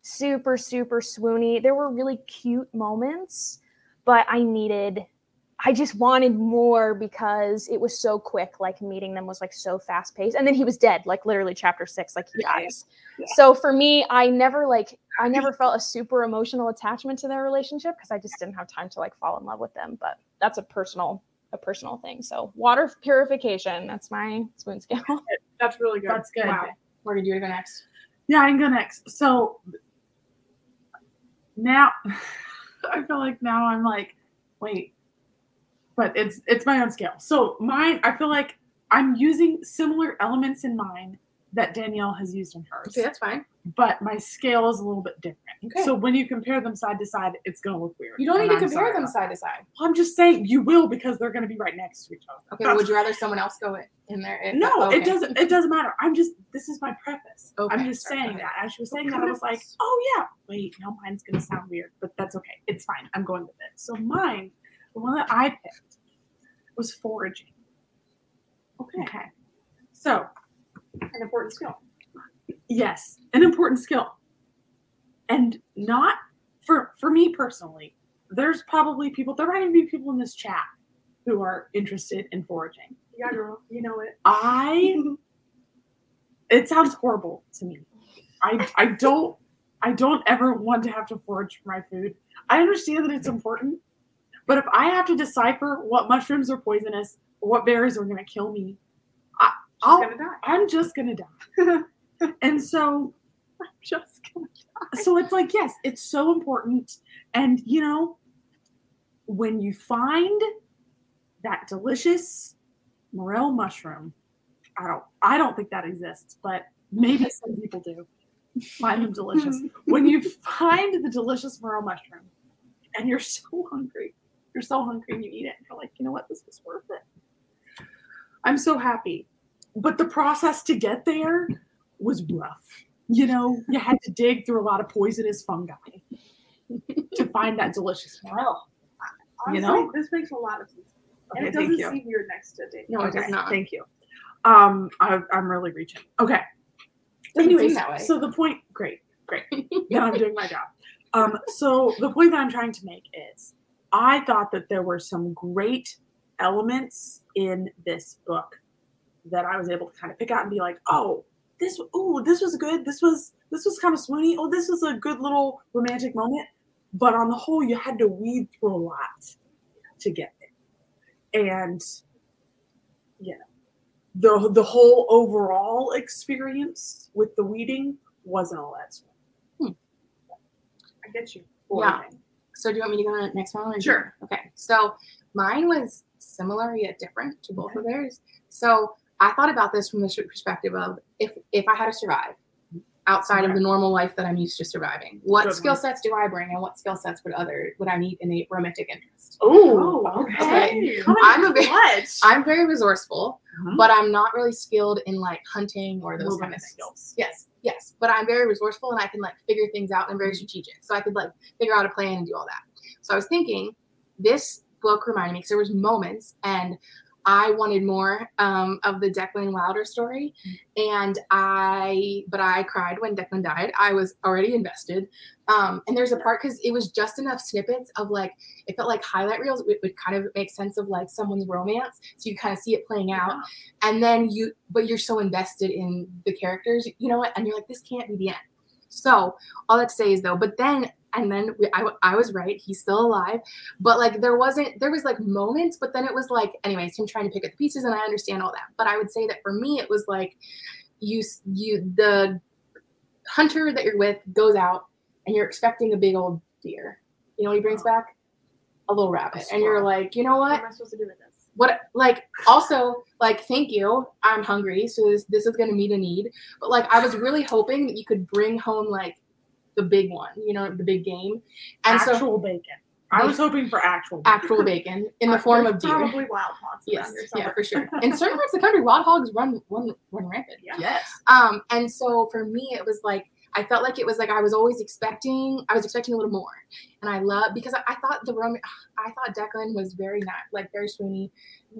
super super swoony. There were really cute moments, but I needed I just wanted more because it was so quick. Like meeting them was like so fast paced. And then he was dead, like literally chapter six, like he Yeah, dies. yeah. So for me, I never like I never felt a super emotional attachment to their relationship because I just didn't have time to like fall in love with them. But that's a personal a personal thing. So water purification, that's my spoon scale. That's really good. That's good. Wow. Where did you go next? Yeah, I can go next. So now *laughs* I feel like now I'm like, wait, but it's it's my own scale. So mine, I feel like I'm using similar elements in mine that Danielle has used in hers, Okay, that's fine. but my scale is a little bit different. Okay. So when you compare them side to side, it's gonna look weird. You don't need to I'm compare them side to side. that. I'm just saying you will because they're gonna be right next to each other. Okay, That's- would you rather someone else go in there? If- no, okay. it doesn't. It doesn't matter. I'm just. This is my preface. Okay, I'm just sorry, saying that. As she was saying that, I was like, oh yeah. Wait, no, mine's gonna sound weird, but that's okay. It's fine. I'm going with it. So mine, the one that I picked, was foraging. Okay. Okay. So An important skill. yes, an important skill, and not for for me personally. There's probably people. There might even be people in this chat who are interested in foraging. Yeah, girl. You know it. I *laughs* it sounds horrible to me. I I don't I don't ever want to have to forage for my food. I understand that it's important, but if I have to decipher what mushrooms are poisonous what berries are going to kill me, I, She's I'll, gonna die. I'm just going to die. *laughs* and so Just gonna so it's like yes, it's so important and you know when you find that delicious morel mushroom, I don't I don't think that exists, but maybe *laughs* some people do. Find them delicious. Mm-hmm. when you find the delicious morel mushroom and you're so hungry, you're so hungry and you eat it and you're like, you know what, this was worth it. I'm so happy. But the process to get there was rough. You know, you had to dig through a lot of poisonous fungi to find that delicious morel. Honestly, You know? this makes a lot of sense. And Okay, it thank doesn't you. seem weird next to Dave. No, it does not. Thank you. Um, I, I'm really reaching. Okay. Doesn't Anyways, seem that way. so the point, great, great. now I'm doing my job. Um, so the point that I'm trying to make is, I thought that there were some great elements in this book that I was able to kind of pick out and be like, oh, this, oh, this was good. This was, this was kind of swoony. Oh, this was a good little romantic moment. But on the whole, you had to weed through a lot to get there, and know, the the whole overall experience with the weeding wasn't all that sweet. Hmm. I get you. Yeah. So do you want me to go to the next one? or do you- Sure. Okay. So mine was similar yet different to both of theirs. So I thought about this from the perspective of if if I had to survive outside of the normal life that I'm used to surviving, what Good skill one. sets do I bring, and what skill sets would other would I need in a romantic interest? Oh, okay. Come I'm a bit- clutch. *laughs* I'm very resourceful, Mhm. but I'm not really skilled in like hunting or those kind of things. skills. Yes, yes, but I'm very resourceful and I can like figure things out and I'm very strategic. So I could like figure out a plan and do all that. So I was thinking, this book reminded me because there was moments and I wanted more um, of the Declan Wilder story, and I, but I cried when Declan died. I was already invested, um, and there's a part because it was just enough snippets of like it felt like highlight reels. It would kind of make sense of like someone's romance, so you kind of see it playing out, and then you, but you're so invested in the characters, you know what? And you're like, this can't be the end. So all that to say is though, but then and then we, I, I was right. He's still alive, but like there wasn't there was like moments, but then it was like anyways him trying to pick up the pieces, and I understand all that. But I would say that for me, it was like you you the hunter that you're with goes out and you're expecting a big old deer. You know what he brings back? A little rabbit, and you're like, you know what? What am I supposed to do with this? what like also like thank you i'm hungry so this, this is going to meet a need but like i was really hoping that you could bring home like the big one you know the big game. And actual so bacon. I was hoping for actual bacon. actual bacon in the *laughs* form of deer. Probably wild hogs yes yeah for sure. *laughs* In certain parts of the country wild hogs run run run rampant. Yeah. Yes. um and so for me it was like i felt like it was like i was always expecting i was expecting a little more. And i love because i, I thought the roman i thought declan was very not like very swoony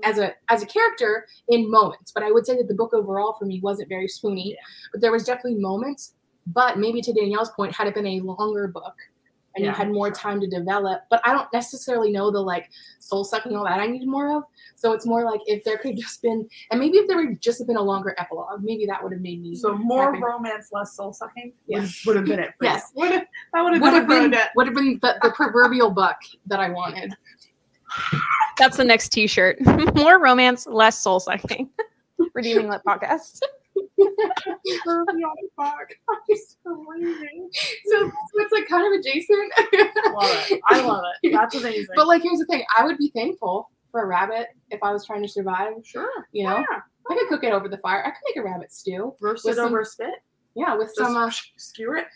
as a as a character in moments. But i would say that the book overall for me wasn't very swoony. But there was definitely moments but maybe to danielle's point had it been a longer book and you had more time to develop but i don't necessarily know the like soul sucking all that i needed more of so it's more like if there could just been and maybe if there would just have been a longer epilogue maybe that would have made me So more happy. romance, less soul sucking. Yes. Would have been it. Yes Would have, that would have would have been ruined it. Uh, would have been the, the proverbial buck that I wanted. That's the next T-shirt. *laughs* More romance, less soul sucking. *laughs* Redeeming Lit podcast. I'm *laughs* so lazy. So, so it's like kind of adjacent. I love it. I *laughs* love it. That's amazing. but like, here's the thing: I would be thankful for a rabbit if I was trying to survive. sure. You know, Yeah. I could cook it over the fire. I could make a rabbit stew. Roast it some- over a spit. Yeah, with Just some uh, skewer it.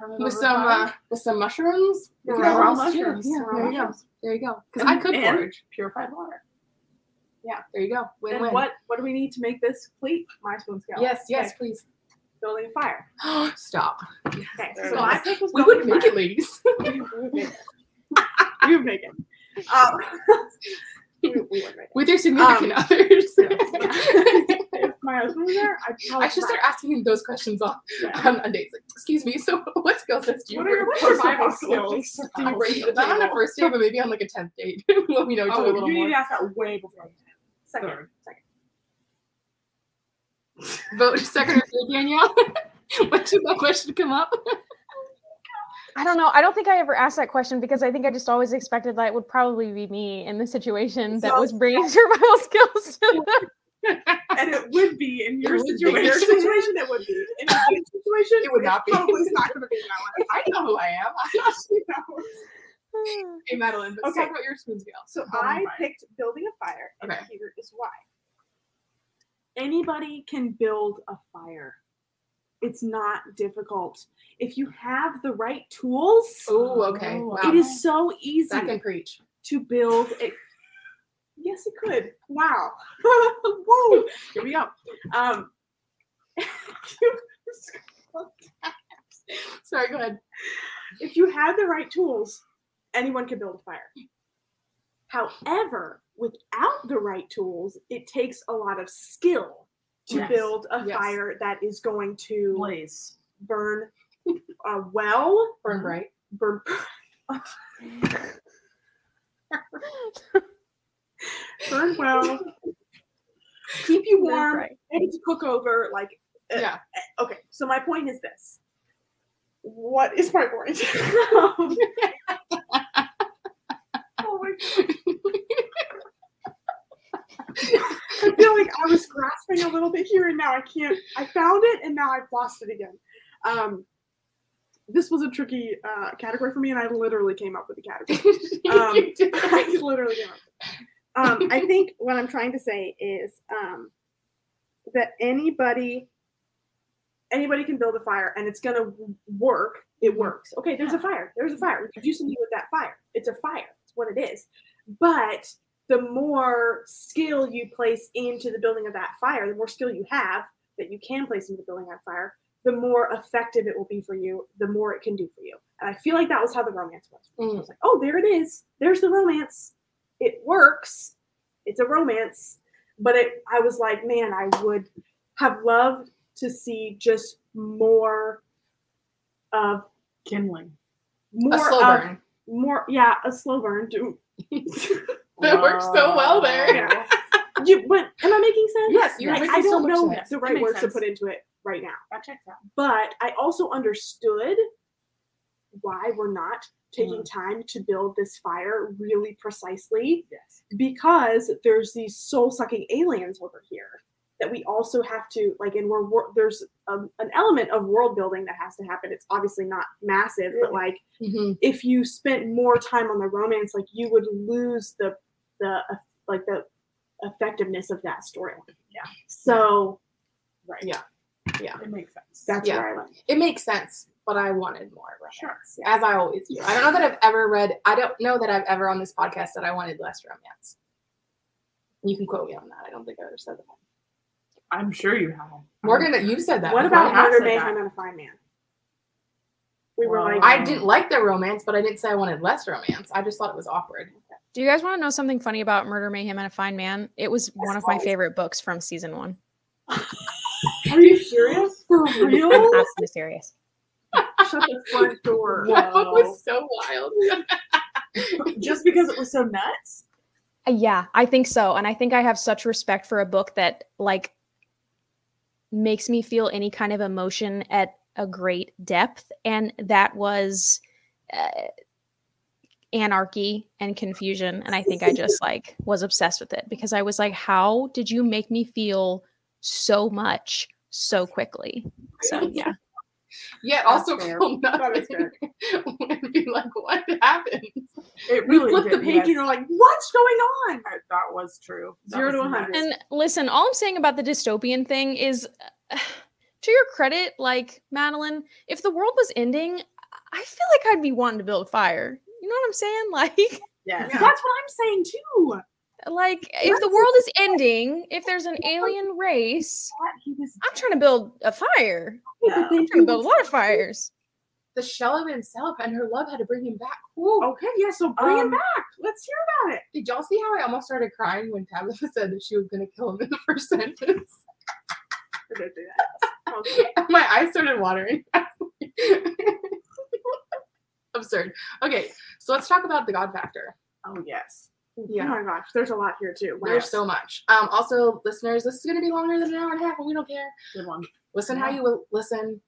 It with some uh, with some mushrooms. Could Raw have a little stew. mushrooms. Yeah, there you go. There you go. Because I could forage. purified water. Yeah, there you go. Win And win. what what do we need to make this complete? My spoon scale. Yes, yes, Okay, please. Building a fire. *gasps* Stop. Okay, so my pick was We would make it, ladies. *laughs* We would make it. We would make it. Um, we, *laughs* we would make it. With your significant Um, others. *laughs* if my husband was there, I'd probably I should start asking him those questions on, Yeah. on, on dates. Like, excuse me, so what skill sets do you What are your survival skills? skills? I'm bringing it not on the first date, but maybe on like a tenth date Let me know each other a Oh, little you need to ask that way before. The Second. Third. Second. *laughs* Vote second or third, Danielle. *laughs* when should that question come up? I don't know. I don't think I ever asked that question because I think I just always expected that it would probably be me in the situation that was bringing survival *laughs* skills to them. And it would be in your It would be. situation. Your situation, it would be. In a good situation, It would not be. Probably not going to be in that one. I know who I am. I asked you know? Hey, Madeline, let's Okay. talk about your spoon scale. So Building I fire. picked building a fire, and Okay. here is why. Anybody can build a fire. It's not difficult. If you have the right tools, Oh, okay. Wow. it is so easy Back and preach. to build a *laughs* Yes, it could. Wow. *laughs* Whoa. Here we go. Um *laughs* Sorry, go ahead. if you have the right tools, anyone can build a fire. However, without the right tools, it takes a lot of skill to Yes. build a Yes. fire that is going to Blaze. burn uh, well, Burn bright. *laughs* burn. burn well, keep you warm, able to cook over. Like, uh, Yeah. okay. So my point is this. What is my point? god. *laughs* *laughs* I feel like I was grasping a little bit here and now I can't. I found it and now I've lost it again. Um, this was a tricky uh, category for me, and I literally came up with a category. *laughs* Um. *laughs* I literally came up. Um, I think what I'm trying to say is um, that anybody anybody can build a fire and it's gonna work. It works. Okay, there's a fire. There's a fire. We can do something with that fire. It's a fire. What it is. But the more skill you place into the building of that fire, the more skill you have that you can place into the building of that fire, the more effective it will be for you, the more it can do for you. And I feel like that was how the romance was. Mm. I was like, oh, there it is. There's the romance. It works. It's a romance. But it I was like, man, I would have loved to see just more of Kindling. more of burn. More yeah, a slow burn. Do *laughs* That works so well there. yeah. you, but am I making sense? Yes, you're Like, making I so don't much know sense. the right words to put into it right now. That checks out. But I also understood why we're not taking mm-hmm. time to build this fire really precisely Yes. because there's these soul sucking aliens over here that we also have to like and we're wor- there's um, an element of world building that has to happen it's obviously not massive but like Mhm. if you spent more time on the romance like you would lose the the uh, like the effectiveness of that storyline Yeah. so Right. Yeah. Yeah. It makes sense. that's Yeah. where i went It makes sense, but I wanted more romance, Sure. as I always do. I don't know that I've ever read. I don't know that I've ever on this podcast that I wanted less romance. You can quote me on that. I don't think I ever said that. I'm sure you have. Morgan, that you said that. what about murder mayhem and a fine man we were Well, like I didn't like the romance, but I didn't say I wanted less romance. I just thought it was awkward. Do you guys want to know something funny about Murder, Mayhem, and a Fine Man? It was one of my favorite books from season one. *laughs* are you serious *laughs* for real I'm absolutely serious. shut the front door *laughs* That book was so wild. Just because it was so nuts. Uh, Yeah, I think so. And I think I have such respect for a book that like makes me feel any kind of emotion at a great depth. And that was uh, anarchy and confusion. And I think I just *laughs* like was obsessed with it because I was like, how did you make me feel so much so quickly? So yeah. Yet That's also fair. feel That nothing. is fair. and *laughs* be like, what happened? It we really flip the page yes. and you're like what's going on That- That was true. That Zero to 100. And listen, all I'm saying about the dystopian thing is *sighs* to your credit, like Madeline, if the world was ending, I feel like I'd be wanting to build a fire. You know what I'm saying? *laughs* Like Yes. that's what i'm saying too like if the world is ending, if there's an alien race, I'm trying to build a fire. Yeah. I'm trying to build a lot of fires. The shell of himself and her love had to bring him back. Whoa. okay yeah so bring Um, it back let's hear about it Did y'all see how I almost started crying when Tabitha *laughs* said that she was going to kill him in the first *laughs* sentence? We're gonna do that. Okay. *laughs* My eyes started watering. Absurd. Okay, so let's talk about the God factor. Oh yes. Yeah. Oh my gosh, there's a lot here too. Wow. There's so much. Um, also, listeners, this is going to be longer than an hour and a half, but we don't care. Good one. Listen how you will listen.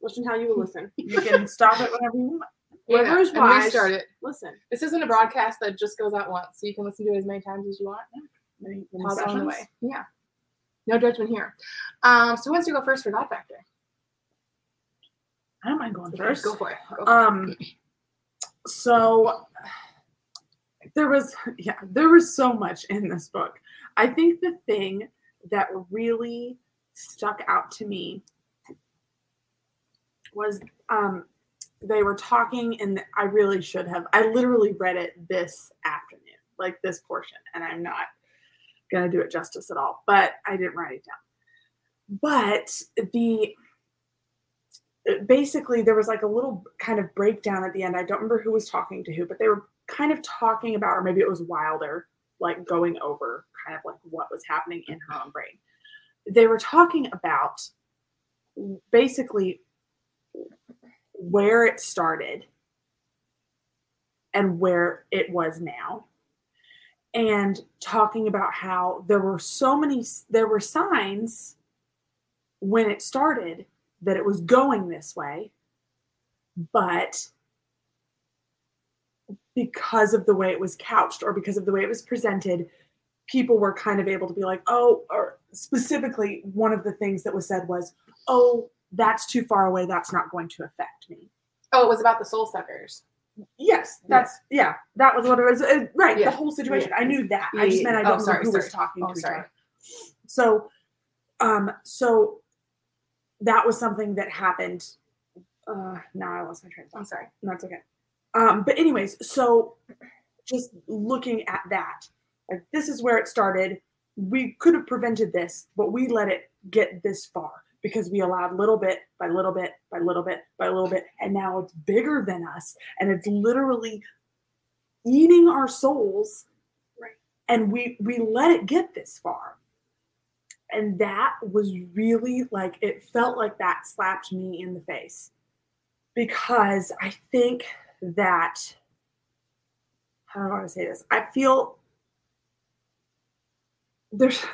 Listen how you will listen. *laughs* You can stop it whenever you want. Is and wise. restart it. Listen. This isn't a broadcast that just goes out once, so you can listen to it as many times as you want. Many, many Pause on the way. Yeah. No judgment here. Um, so who wants to go first for God factor? I don't mind going first. Go for it. Go for it. Um, so there was, *laughs* yeah, there was so much in this book. I think the thing that really stuck out to me was um, they were talking, and I really should have. I literally read it this afternoon, like this portion, and I'm not gonna do it justice at all. But I didn't write it down. But the basically there was like a little kind of breakdown at the end. I don't remember who was talking to who, but they were kind of talking about, or maybe it was Wilder, like going over kind of like what was happening in her own brain. They were talking about basically where it started and where it was now and talking about how there were so many there were signs when it started that it was going this way but because of the way it was couched or because of the way it was presented people were kind of able to be like oh or specifically one of the things that was said was oh that's too far away that's not going to affect me oh, it was about the soul suckers. yes that's yeah, that was what it was Uh, right Yeah. the whole situation Yeah. i knew that i just meant i don't Oh, know sorry, who was talking Oh, to each sorry. other so Um, so that was something that happened. Uh, now I lost my train of thought. I'm sorry. That's okay. Um, but anyways, so just looking at that, like this is where it started. We could have prevented this, but we let it get this far because we allowed little bit by little bit by little bit by little bit, and now it's bigger than us, and it's literally eating our souls. Right. And we we let it get this far. And that was really like it felt like that slapped me in the face because I think that how do I want to say this? I feel there's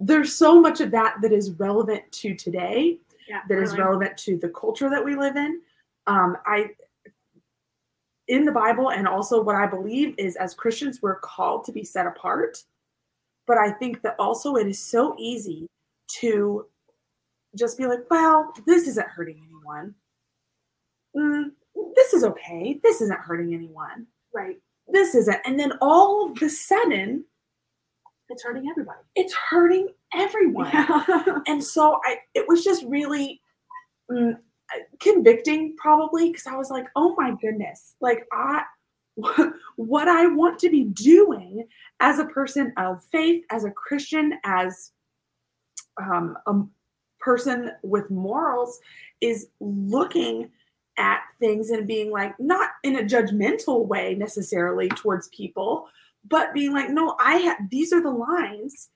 there's so much of that that is relevant to today, Yeah. that is really. relevant to the culture that we live in. Um, I in the Bible and also what I believe is as Christians we're called to be set apart. But I think that also it is so easy to just be like, well, this isn't hurting anyone. Mm, this is okay. This isn't hurting anyone. Right. This isn't. And then all of a sudden, It's hurting everybody. it's hurting everyone. *laughs* And so I, it was just really mm, convicting, probably, because I was like, oh my goodness, like I, *laughs* what I want to be doing as a person of faith, as a Christian, as um, a person with morals, is looking at things and being like, not in a judgmental way necessarily towards people, but being like, no, I have these are the lines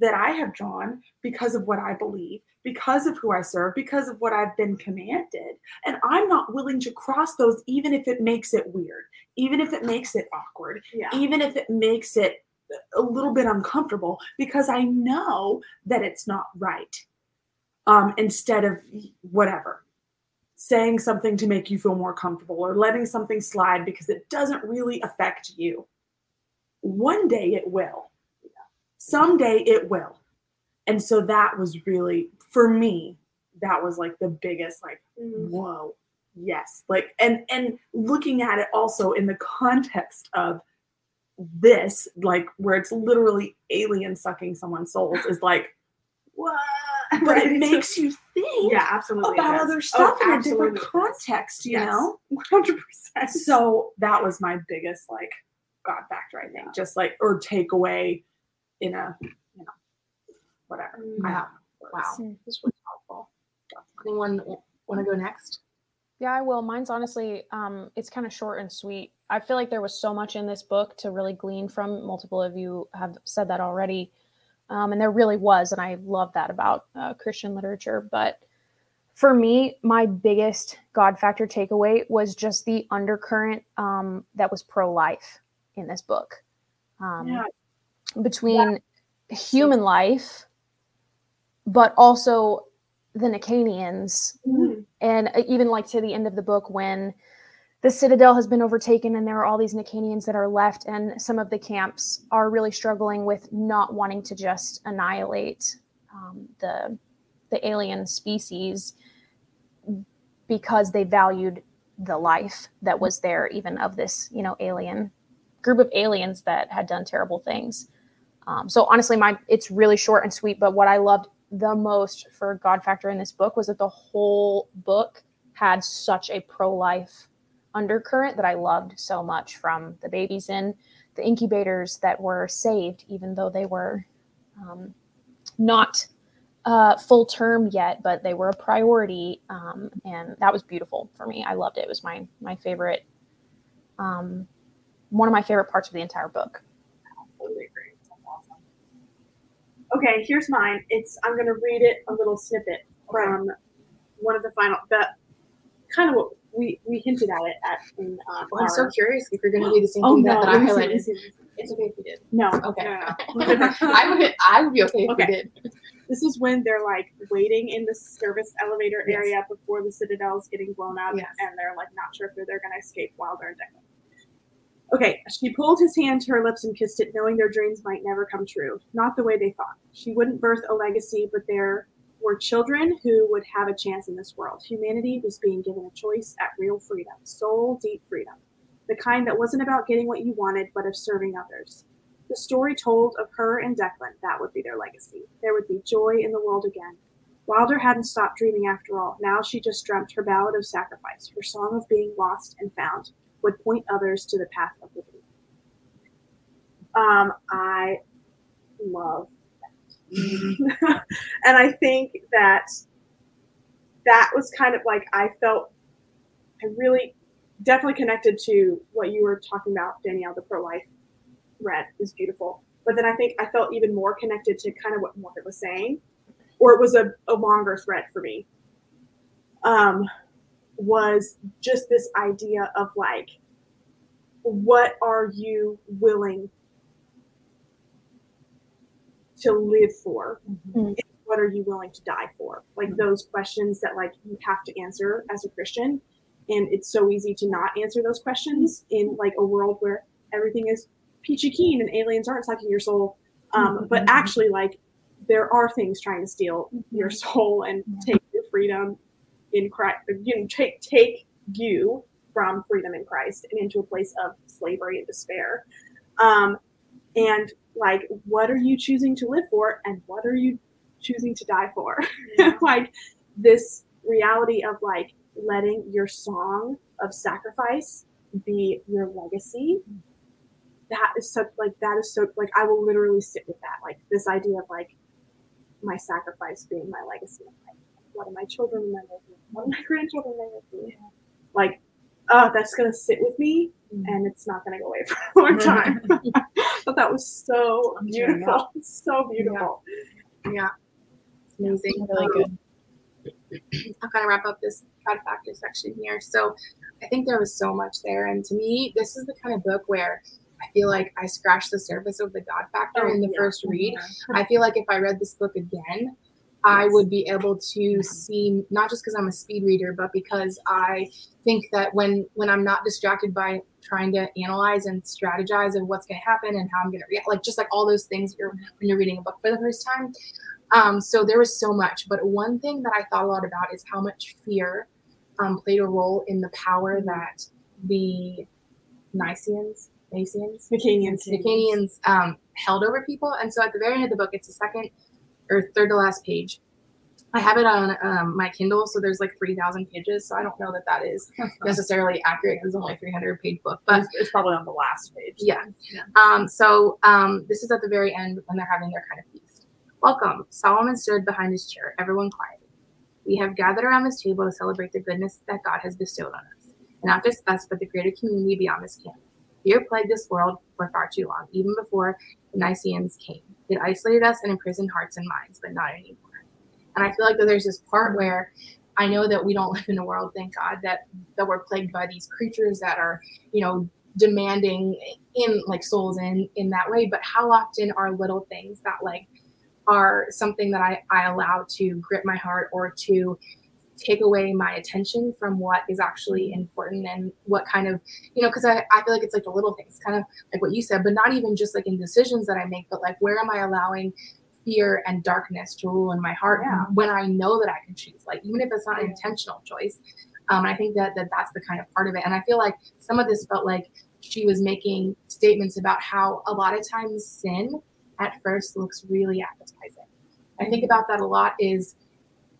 that I have drawn because of what I believe, because of who I serve, because of what I've been commanded. And I'm not willing to cross those, even if it makes it weird, even if it makes it awkward, yeah. even if it makes it a little bit uncomfortable, because I know that it's not right. Um, instead of whatever, saying something to make you feel more comfortable or letting something slide because it doesn't really affect you. One day it will someday it will and so that was really for me that was like the biggest like Mhm. whoa yes like and and looking at it also in the context of this like where it's literally alien sucking someone's souls is like what but Right. it makes you think Yeah, absolutely. about other stuff Oh, in a different absolutely it does. context you Yes. know 100%. so that was my biggest like God factor, I think. Just like or takeaway in a you know whatever. Mm. I Wow. Wow. This was helpful. Anyone want to go next? Yeah, I will. Mine's honestly, um, it's kind of short and sweet. I feel like there was so much in this book to really glean from. Multiple of you have said that already, um, and there really was, and I love that about uh, Christian literature. But for me, my biggest God factor takeaway was just the undercurrent um, that was pro-life in this book, um, Yeah. between human life, but also the Nicanians Mhm. and uh, even like to the end of the book when the citadel has been overtaken and there are all these Nicanians that are left and some of the camps are really struggling with not wanting to just annihilate um, the the alien species because they valued the life that was there even of this you know alien group of aliens that had done terrible things. Um, so honestly my it's really short and sweet but what i loved the most for god factor in this book was that the whole book had such a pro-life undercurrent that i loved so much from the babies in the incubators that were saved even though they were um, not uh, full term yet but they were a priority um, and that was beautiful for me i loved it it was my my favorite um, one of my favorite parts of the entire book Totally agree. That's awesome. Okay, here's mine. It's I'm gonna read it a little snippet from one of the final the kind of what we we hinted at it at in um, Well, I'm so curious if you're going to do the same Oh thing no, that, that I highlighted. listen. It's okay if you did. no. Okay. no, no, no. *laughs* I would. I would be okay if Okay. you did. This is when they're like waiting in the service elevator Yes. area before the citadel is getting blown up, Yes. and they're like not sure if they're, they're going to escape while they're in Declan. Okay, she pulled his hand to her lips and kissed it, knowing their dreams might never come true. Not the way they thought. She wouldn't birth a legacy, but there were children who would have a chance in this world. Humanity was being given a choice at real freedom, soul deep freedom, the kind that wasn't about getting what you wanted, but of serving others. The story told of her and Declan, that would be their legacy. There would be joy in the world again. Wilder hadn't stopped dreaming after all. Now she just dreamt her ballad of sacrifice, her song of being lost and found, would point others to the path of liberty. Um, I love that. *laughs* and I think that that was kind of like I felt I really definitely connected to what you were talking about, Danielle, the pro life read is beautiful. But then I think I felt even more connected to kind of what Morgan was saying, or it was a, a longer thread for me. Um, was just this idea of like, what are you willing to live for? Mhm. What are you willing to die for? Like those questions that like you have to answer as a Christian. And it's so easy to not answer those questions in like a world where everything is peachy keen and aliens aren't sucking your soul. Um, but actually, like there are things trying to steal your soul and take your freedom in Christ. You know, take take you from freedom in Christ and into a place of slavery and despair. Um, and like, what are you choosing to live for, and what are you choosing to die for? *laughs* like this reality of like letting your song of sacrifice be your legacy that is such like that is so like i will literally sit with that like this idea of like my sacrifice being my legacy like, what do my children remember me? what do my grandchildren remember me? like oh that's gonna sit with me mm-hmm. and it's not gonna go away *laughs* for a long time *laughs* but that was so beautiful *laughs* so beautiful Yeah. It's amazing. Really Um, I'll kind of wrap up this God factor section here. So I think there was so much there. And to me, this is the kind of book where I feel like I scratched the surface of the God factor Oh, in the yeah. first read. I feel like if I read this book again, I would be able to see not just because I'm a speed reader, but because I think that when when I'm not distracted by trying to analyze and strategize of what's going to happen and how I'm going to react, like just like all those things you're when you're reading a book for the first time. Um, so there was so much, but one thing that I thought a lot about is how much fear um, played a role in the power that the Niceans, Nacians, Nicanians. Nicanians um, held over people. And so at the very end of the book, it's the second or third to last page. I have it on um, my Kindle, so there's like 3,000 pages. So I don't know that that is *laughs* necessarily accurate because it's only a 300 page book. But it's, it's probably on the last page. yeah. Um, so um, this is at the very end when they're having their kind of feast. Welcome. Solomon stood behind his chair, everyone quiet. We have gathered around this table to celebrate the goodness that God has bestowed on us. And not just us, but the greater community beyond this camp. Fear plagued this world for far too long, even before the Nicaeans came. It isolated us and imprisoned hearts and minds, but not anymore. And I feel like there's this part where I know that we don't live in a world, thank God, that that we're plagued by these creatures that are, you know, demanding in like souls in in that way. But how often are little things that like are something that I, I allow to grip my heart or to take away my attention from what is actually important and what kind of you know because I, I feel like it's like the little things kind of like what you said but not even just like in decisions that i make but like where am i allowing fear and darkness to rule in my heart Yeah. when i know that i can choose? Like even if it's not an intentional choice um, and i think that, that that's the kind of part of it. And i feel like some of this felt like she was making statements about how a lot of times sin at first looks really appetizing. I think about that a lot is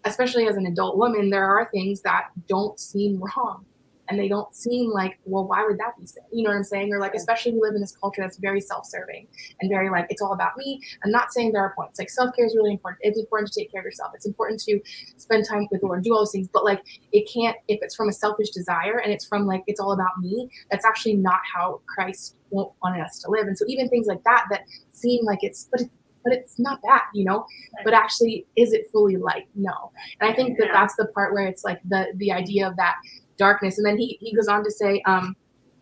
especially as an adult woman, there are things that don't seem wrong. And they don't seem like, well, why would that be? You know what I'm saying? Or like, especially we live in this culture that's very self-serving and very like, it's all about me. I'm not saying there are points. Like self-care is really important. It's important to take care of yourself. It's important to spend time with the Lord, do all those things. But like, it can't, if it's from a selfish desire and it's from like, it's all about me, that's actually not how Christ wanted us to live. And so even things like that, that seem like it's, but it, but it's not that, you know. But actually, is it fully light? No. And I think that that's the part where it's like the the idea of that darkness. And then he he goes on to say, um,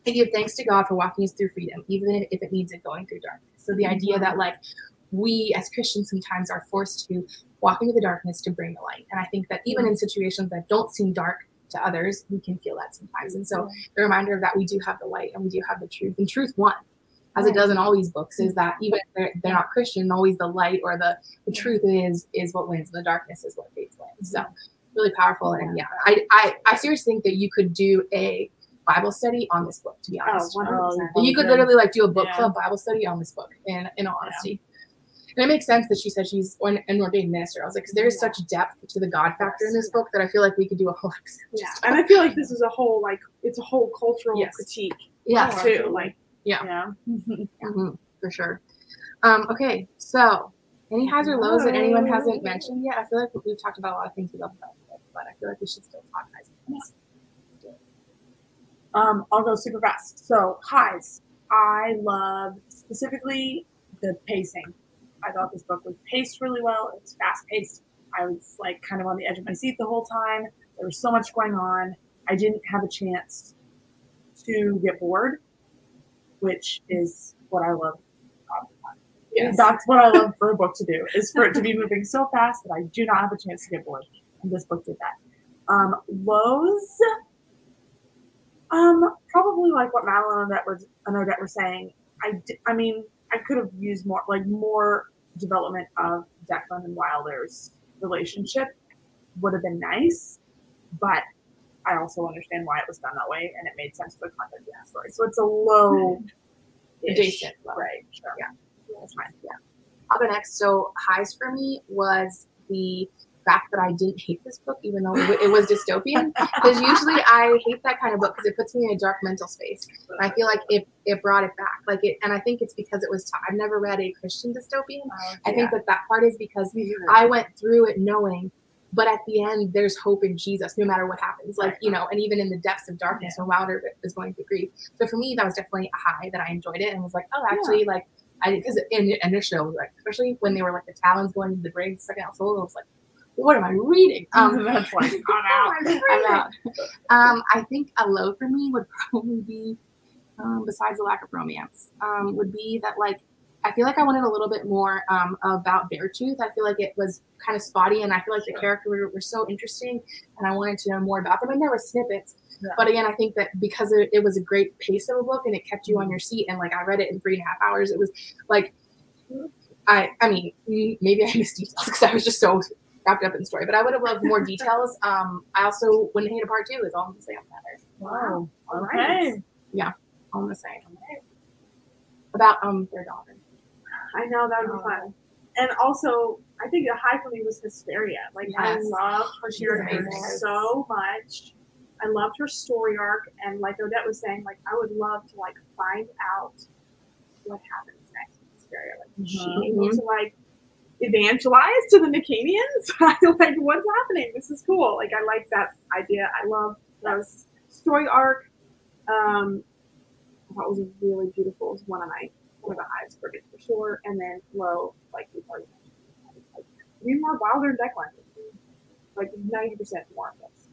I give thanks to God for walking us through freedom, even if, if it means it going through darkness. So the idea that like we as Christians sometimes are forced to walk into the darkness to bring the light. And I think that even in situations that don't seem dark to others, we can feel that sometimes. And so the reminder of that we do have the light and we do have the truth, and truth won. As it does in all these books, is that mm-hmm. even if they're, they're not Christian, always the light or the, the truth is is what wins, and the darkness is what fades away. So really powerful, and yeah, I, I I seriously think that you could do a Bible study on this book. To be Oh, honest, 100%. you could literally like do a book Yeah. club Bible study on this book. In in all honesty. And it makes sense that she said she's an, an ordained minister. I was like, because there is such depth to the God factor in this book that I feel like we could do a whole *laughs* episode. Yeah, and I feel like this is a whole like it's a whole cultural Yes. critique Yes, Oh, too. Like Yeah. *laughs* Mhm, for sure. Um, okay, so any highs or lows that anyone hasn't mentioned yet? I feel like we've talked about a lot of things we love about it, but I feel like we should still talk highs. and lows. Um, I'll go super fast. So highs. I love specifically the pacing. I thought this book was paced really well. It was fast paced. I was like kind of on the edge of my seat the whole time. There was so much going on. I didn't have a chance to get bored, which is what I love. about the book. Yes. That's what I love for a book to do, is for it to be moving so fast that I do not have a chance to get bored. And this book did that. Um, lows, um, probably like what Madeline and Odette were, and Odette were saying. I, I mean, I could have used more, like more development of Declan and Wilder's relationship would have been nice, but I also understand why it was done that way, and it made sense for the content of the story. So it's a low, *laughs* Adjacent right? Sure. Yeah. That's fine. Yeah. I'll go next. So highs for me was the fact that I didn't hate this book, even though it, was dystopian. *laughs* Because usually I hate that kind of book because it puts me in a dark mental space. And I feel like it, it brought it back. Like it, and I think it's because it was. T- I've never read a Christian dystopian. Oh, I think that that part is because I went through it knowing, but at the end, there's hope in Jesus, no matter what happens. Like, you know, and even in the depths of darkness, when Wilder is going through grief. So for me, that was definitely a high that I enjoyed it and was like, oh, actually, like, I because in initially, I was like, especially when they were like the talons going into the grave, second out soul, I was like, what am I reading? *laughs* Um, that's like *laughs* I'm out. I'm out. Um, I think a low for me would probably be, um, besides the lack of romance, um, would be that like I feel like I wanted a little bit more um, about Beartooth. I feel like it was kind of spotty, and I feel like the characters were, were so interesting, and I wanted to know more about them. And there were snippets, Yeah. but again, I think that because it, it was a great pace of a book and it kept you on your seat, and like I read it in three and a half hours, it was like I I mean mm, maybe I *laughs* missed details because I was just so wrapped up in the story, but I would have loved more *laughs* details. Um, I also wouldn't hate a part two. Is all I'm gonna say on that. Wow. All Okay. right. All I'm gonna say about um their daughter. I know that would be fun. And also, I think the high for me was Hesperia. Like I Yes. love her character so much. I loved her story arc, and like Odette was saying, like I would love to like find out what happens next in Hesperia. Like is she able to like evangelize to the Nicanians? *laughs* like what's happening? This is cool. Like I like that idea. I love those story arc. Um, I thought was really beautiful. It was one of my one the highest for sure. And then low, like we've already mentioned, like we more Wilder and Declan. Like ninety percent more of this.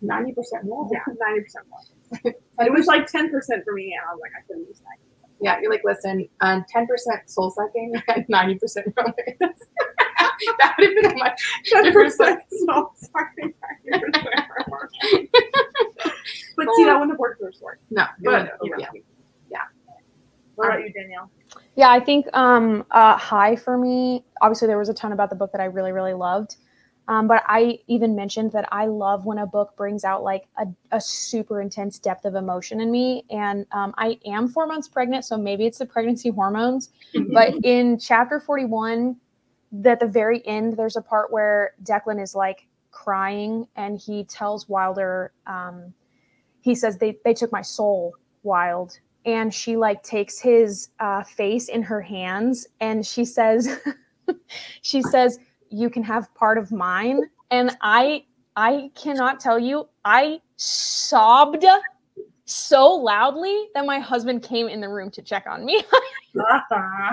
Ninety percent more. Yeah, ninety percent more. *laughs* And it was like ten percent for me, and I was like, I couldn't use ninety. Yeah, you're like, listen, um, ten percent soul sucking *laughs* and ninety percent romance. *laughs* that would have been a much Ten different percent. So sorry, ninety percent. But see, that wouldn't have worked for a story. no. But wouldn't, you yeah. What about you, Danielle? Yeah, I think um, uh, high for me. Obviously, there was a ton about the book that I really, really loved. Um, but I even mentioned that I love when a book brings out like a, a super intense depth of emotion in me. And um, I am four months pregnant, so maybe it's the pregnancy hormones. *laughs* but in chapter 41, at the very end, there's a part where Declan is like crying and he tells Wilder, um, he says, they, they took my soul, Wild. And she like takes his uh, face in her hands and she says, *laughs* she says, you can have part of mine. And I, I cannot tell you, I sobbed so loudly that my husband came in the room to check on me. *laughs*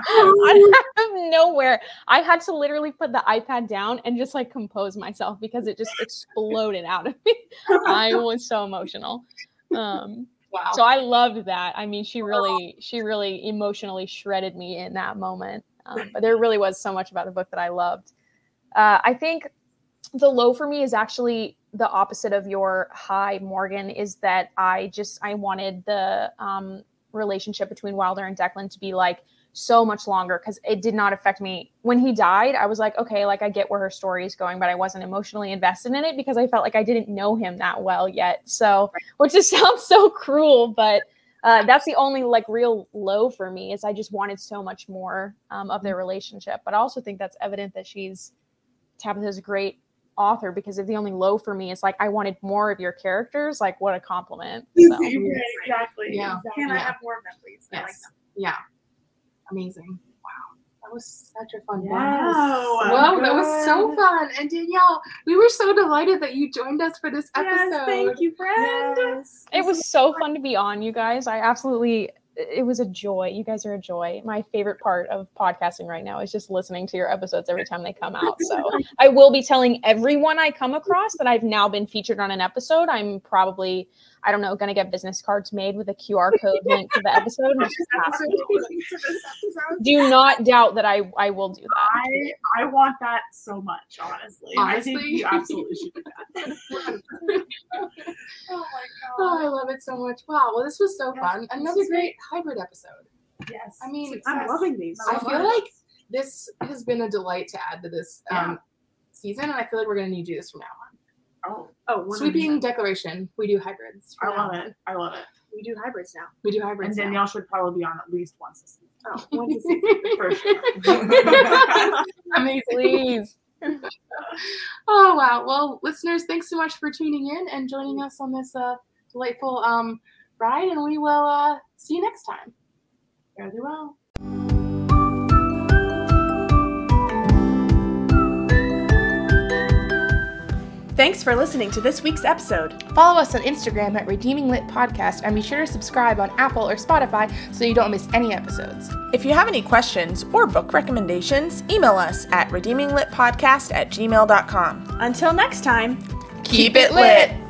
*laughs* out of nowhere. I had to literally put the iPad down and just like compose myself because it just exploded out of me. I was so emotional. Um, Wow. so I loved that. I mean, she really, she really emotionally shredded me in that moment. Um, *laughs* but there really was so much about the book that I loved. Uh, I think the low for me is actually the opposite of your high, Morgan. Is that I just I wanted the um, relationship between Wilder and Declan to be like so much longer because it did not affect me. When he died, I was like, okay, like I get where her story is going, but I wasn't emotionally invested in it because I felt like I didn't know him that well yet. So, which just *laughs* sounds so cruel, but uh, that's the only like real low for me is I just wanted so much more um, of their relationship. But I also think that's evident that she's Tabitha's a great author because if the only low for me is like I wanted more of your characters, like what a compliment. So. exactly. Yeah. Can I have more memories? I like Yes. Yeah. Amazing. Wow. That was such a fun that. bonus. Wow. Wow, that was so fun. And Danielle, we were so delighted that you joined us for this episode. Yes, thank you, friend. Yes. It was so fun to be on, you guys. I absolutely, it was a joy. You guys are a joy. My favorite part of podcasting right now is just listening to your episodes every time they come out. So I will be telling everyone I come across that I've now been featured on an episode. I'm probably, I don't know, going to get business cards made with a QR code link to the episode. and just pass it. Do not doubt that I, I will do that. I I want that so much, honestly. I think you absolutely should do that. *laughs* *laughs* oh my Oh, I love it so much. Wow. Well, this was so Yes, fun. Another great hybrid episode. Yes. I mean, Success. I'm loving these. I so feel like this has been a delight to add to this um, season, and I feel like we're going to need to do this from now Oh, Oh, on. 100%. Sweeping declaration. We do hybrids. I now love it. I love it. We do hybrids now. We do hybrids. And hybrids. now. Danielle should probably be on at least once this season. Oh, when is it? For sure. Amazing. *laughs* *laughs* Please. Oh wow. Well, listeners, thanks so much for tuning in and joining us on this uh, delightful um, ride, and we will uh, see you next time. Fairly Thanks for listening to this week's episode. Follow us on Instagram at Redeeming Lit Podcast, and be sure to subscribe on Apple or Spotify so you don't miss any episodes. If you have any questions or book recommendations, email us at redeeminglitpodcast at gmail.com. Until next time. Keep it lit!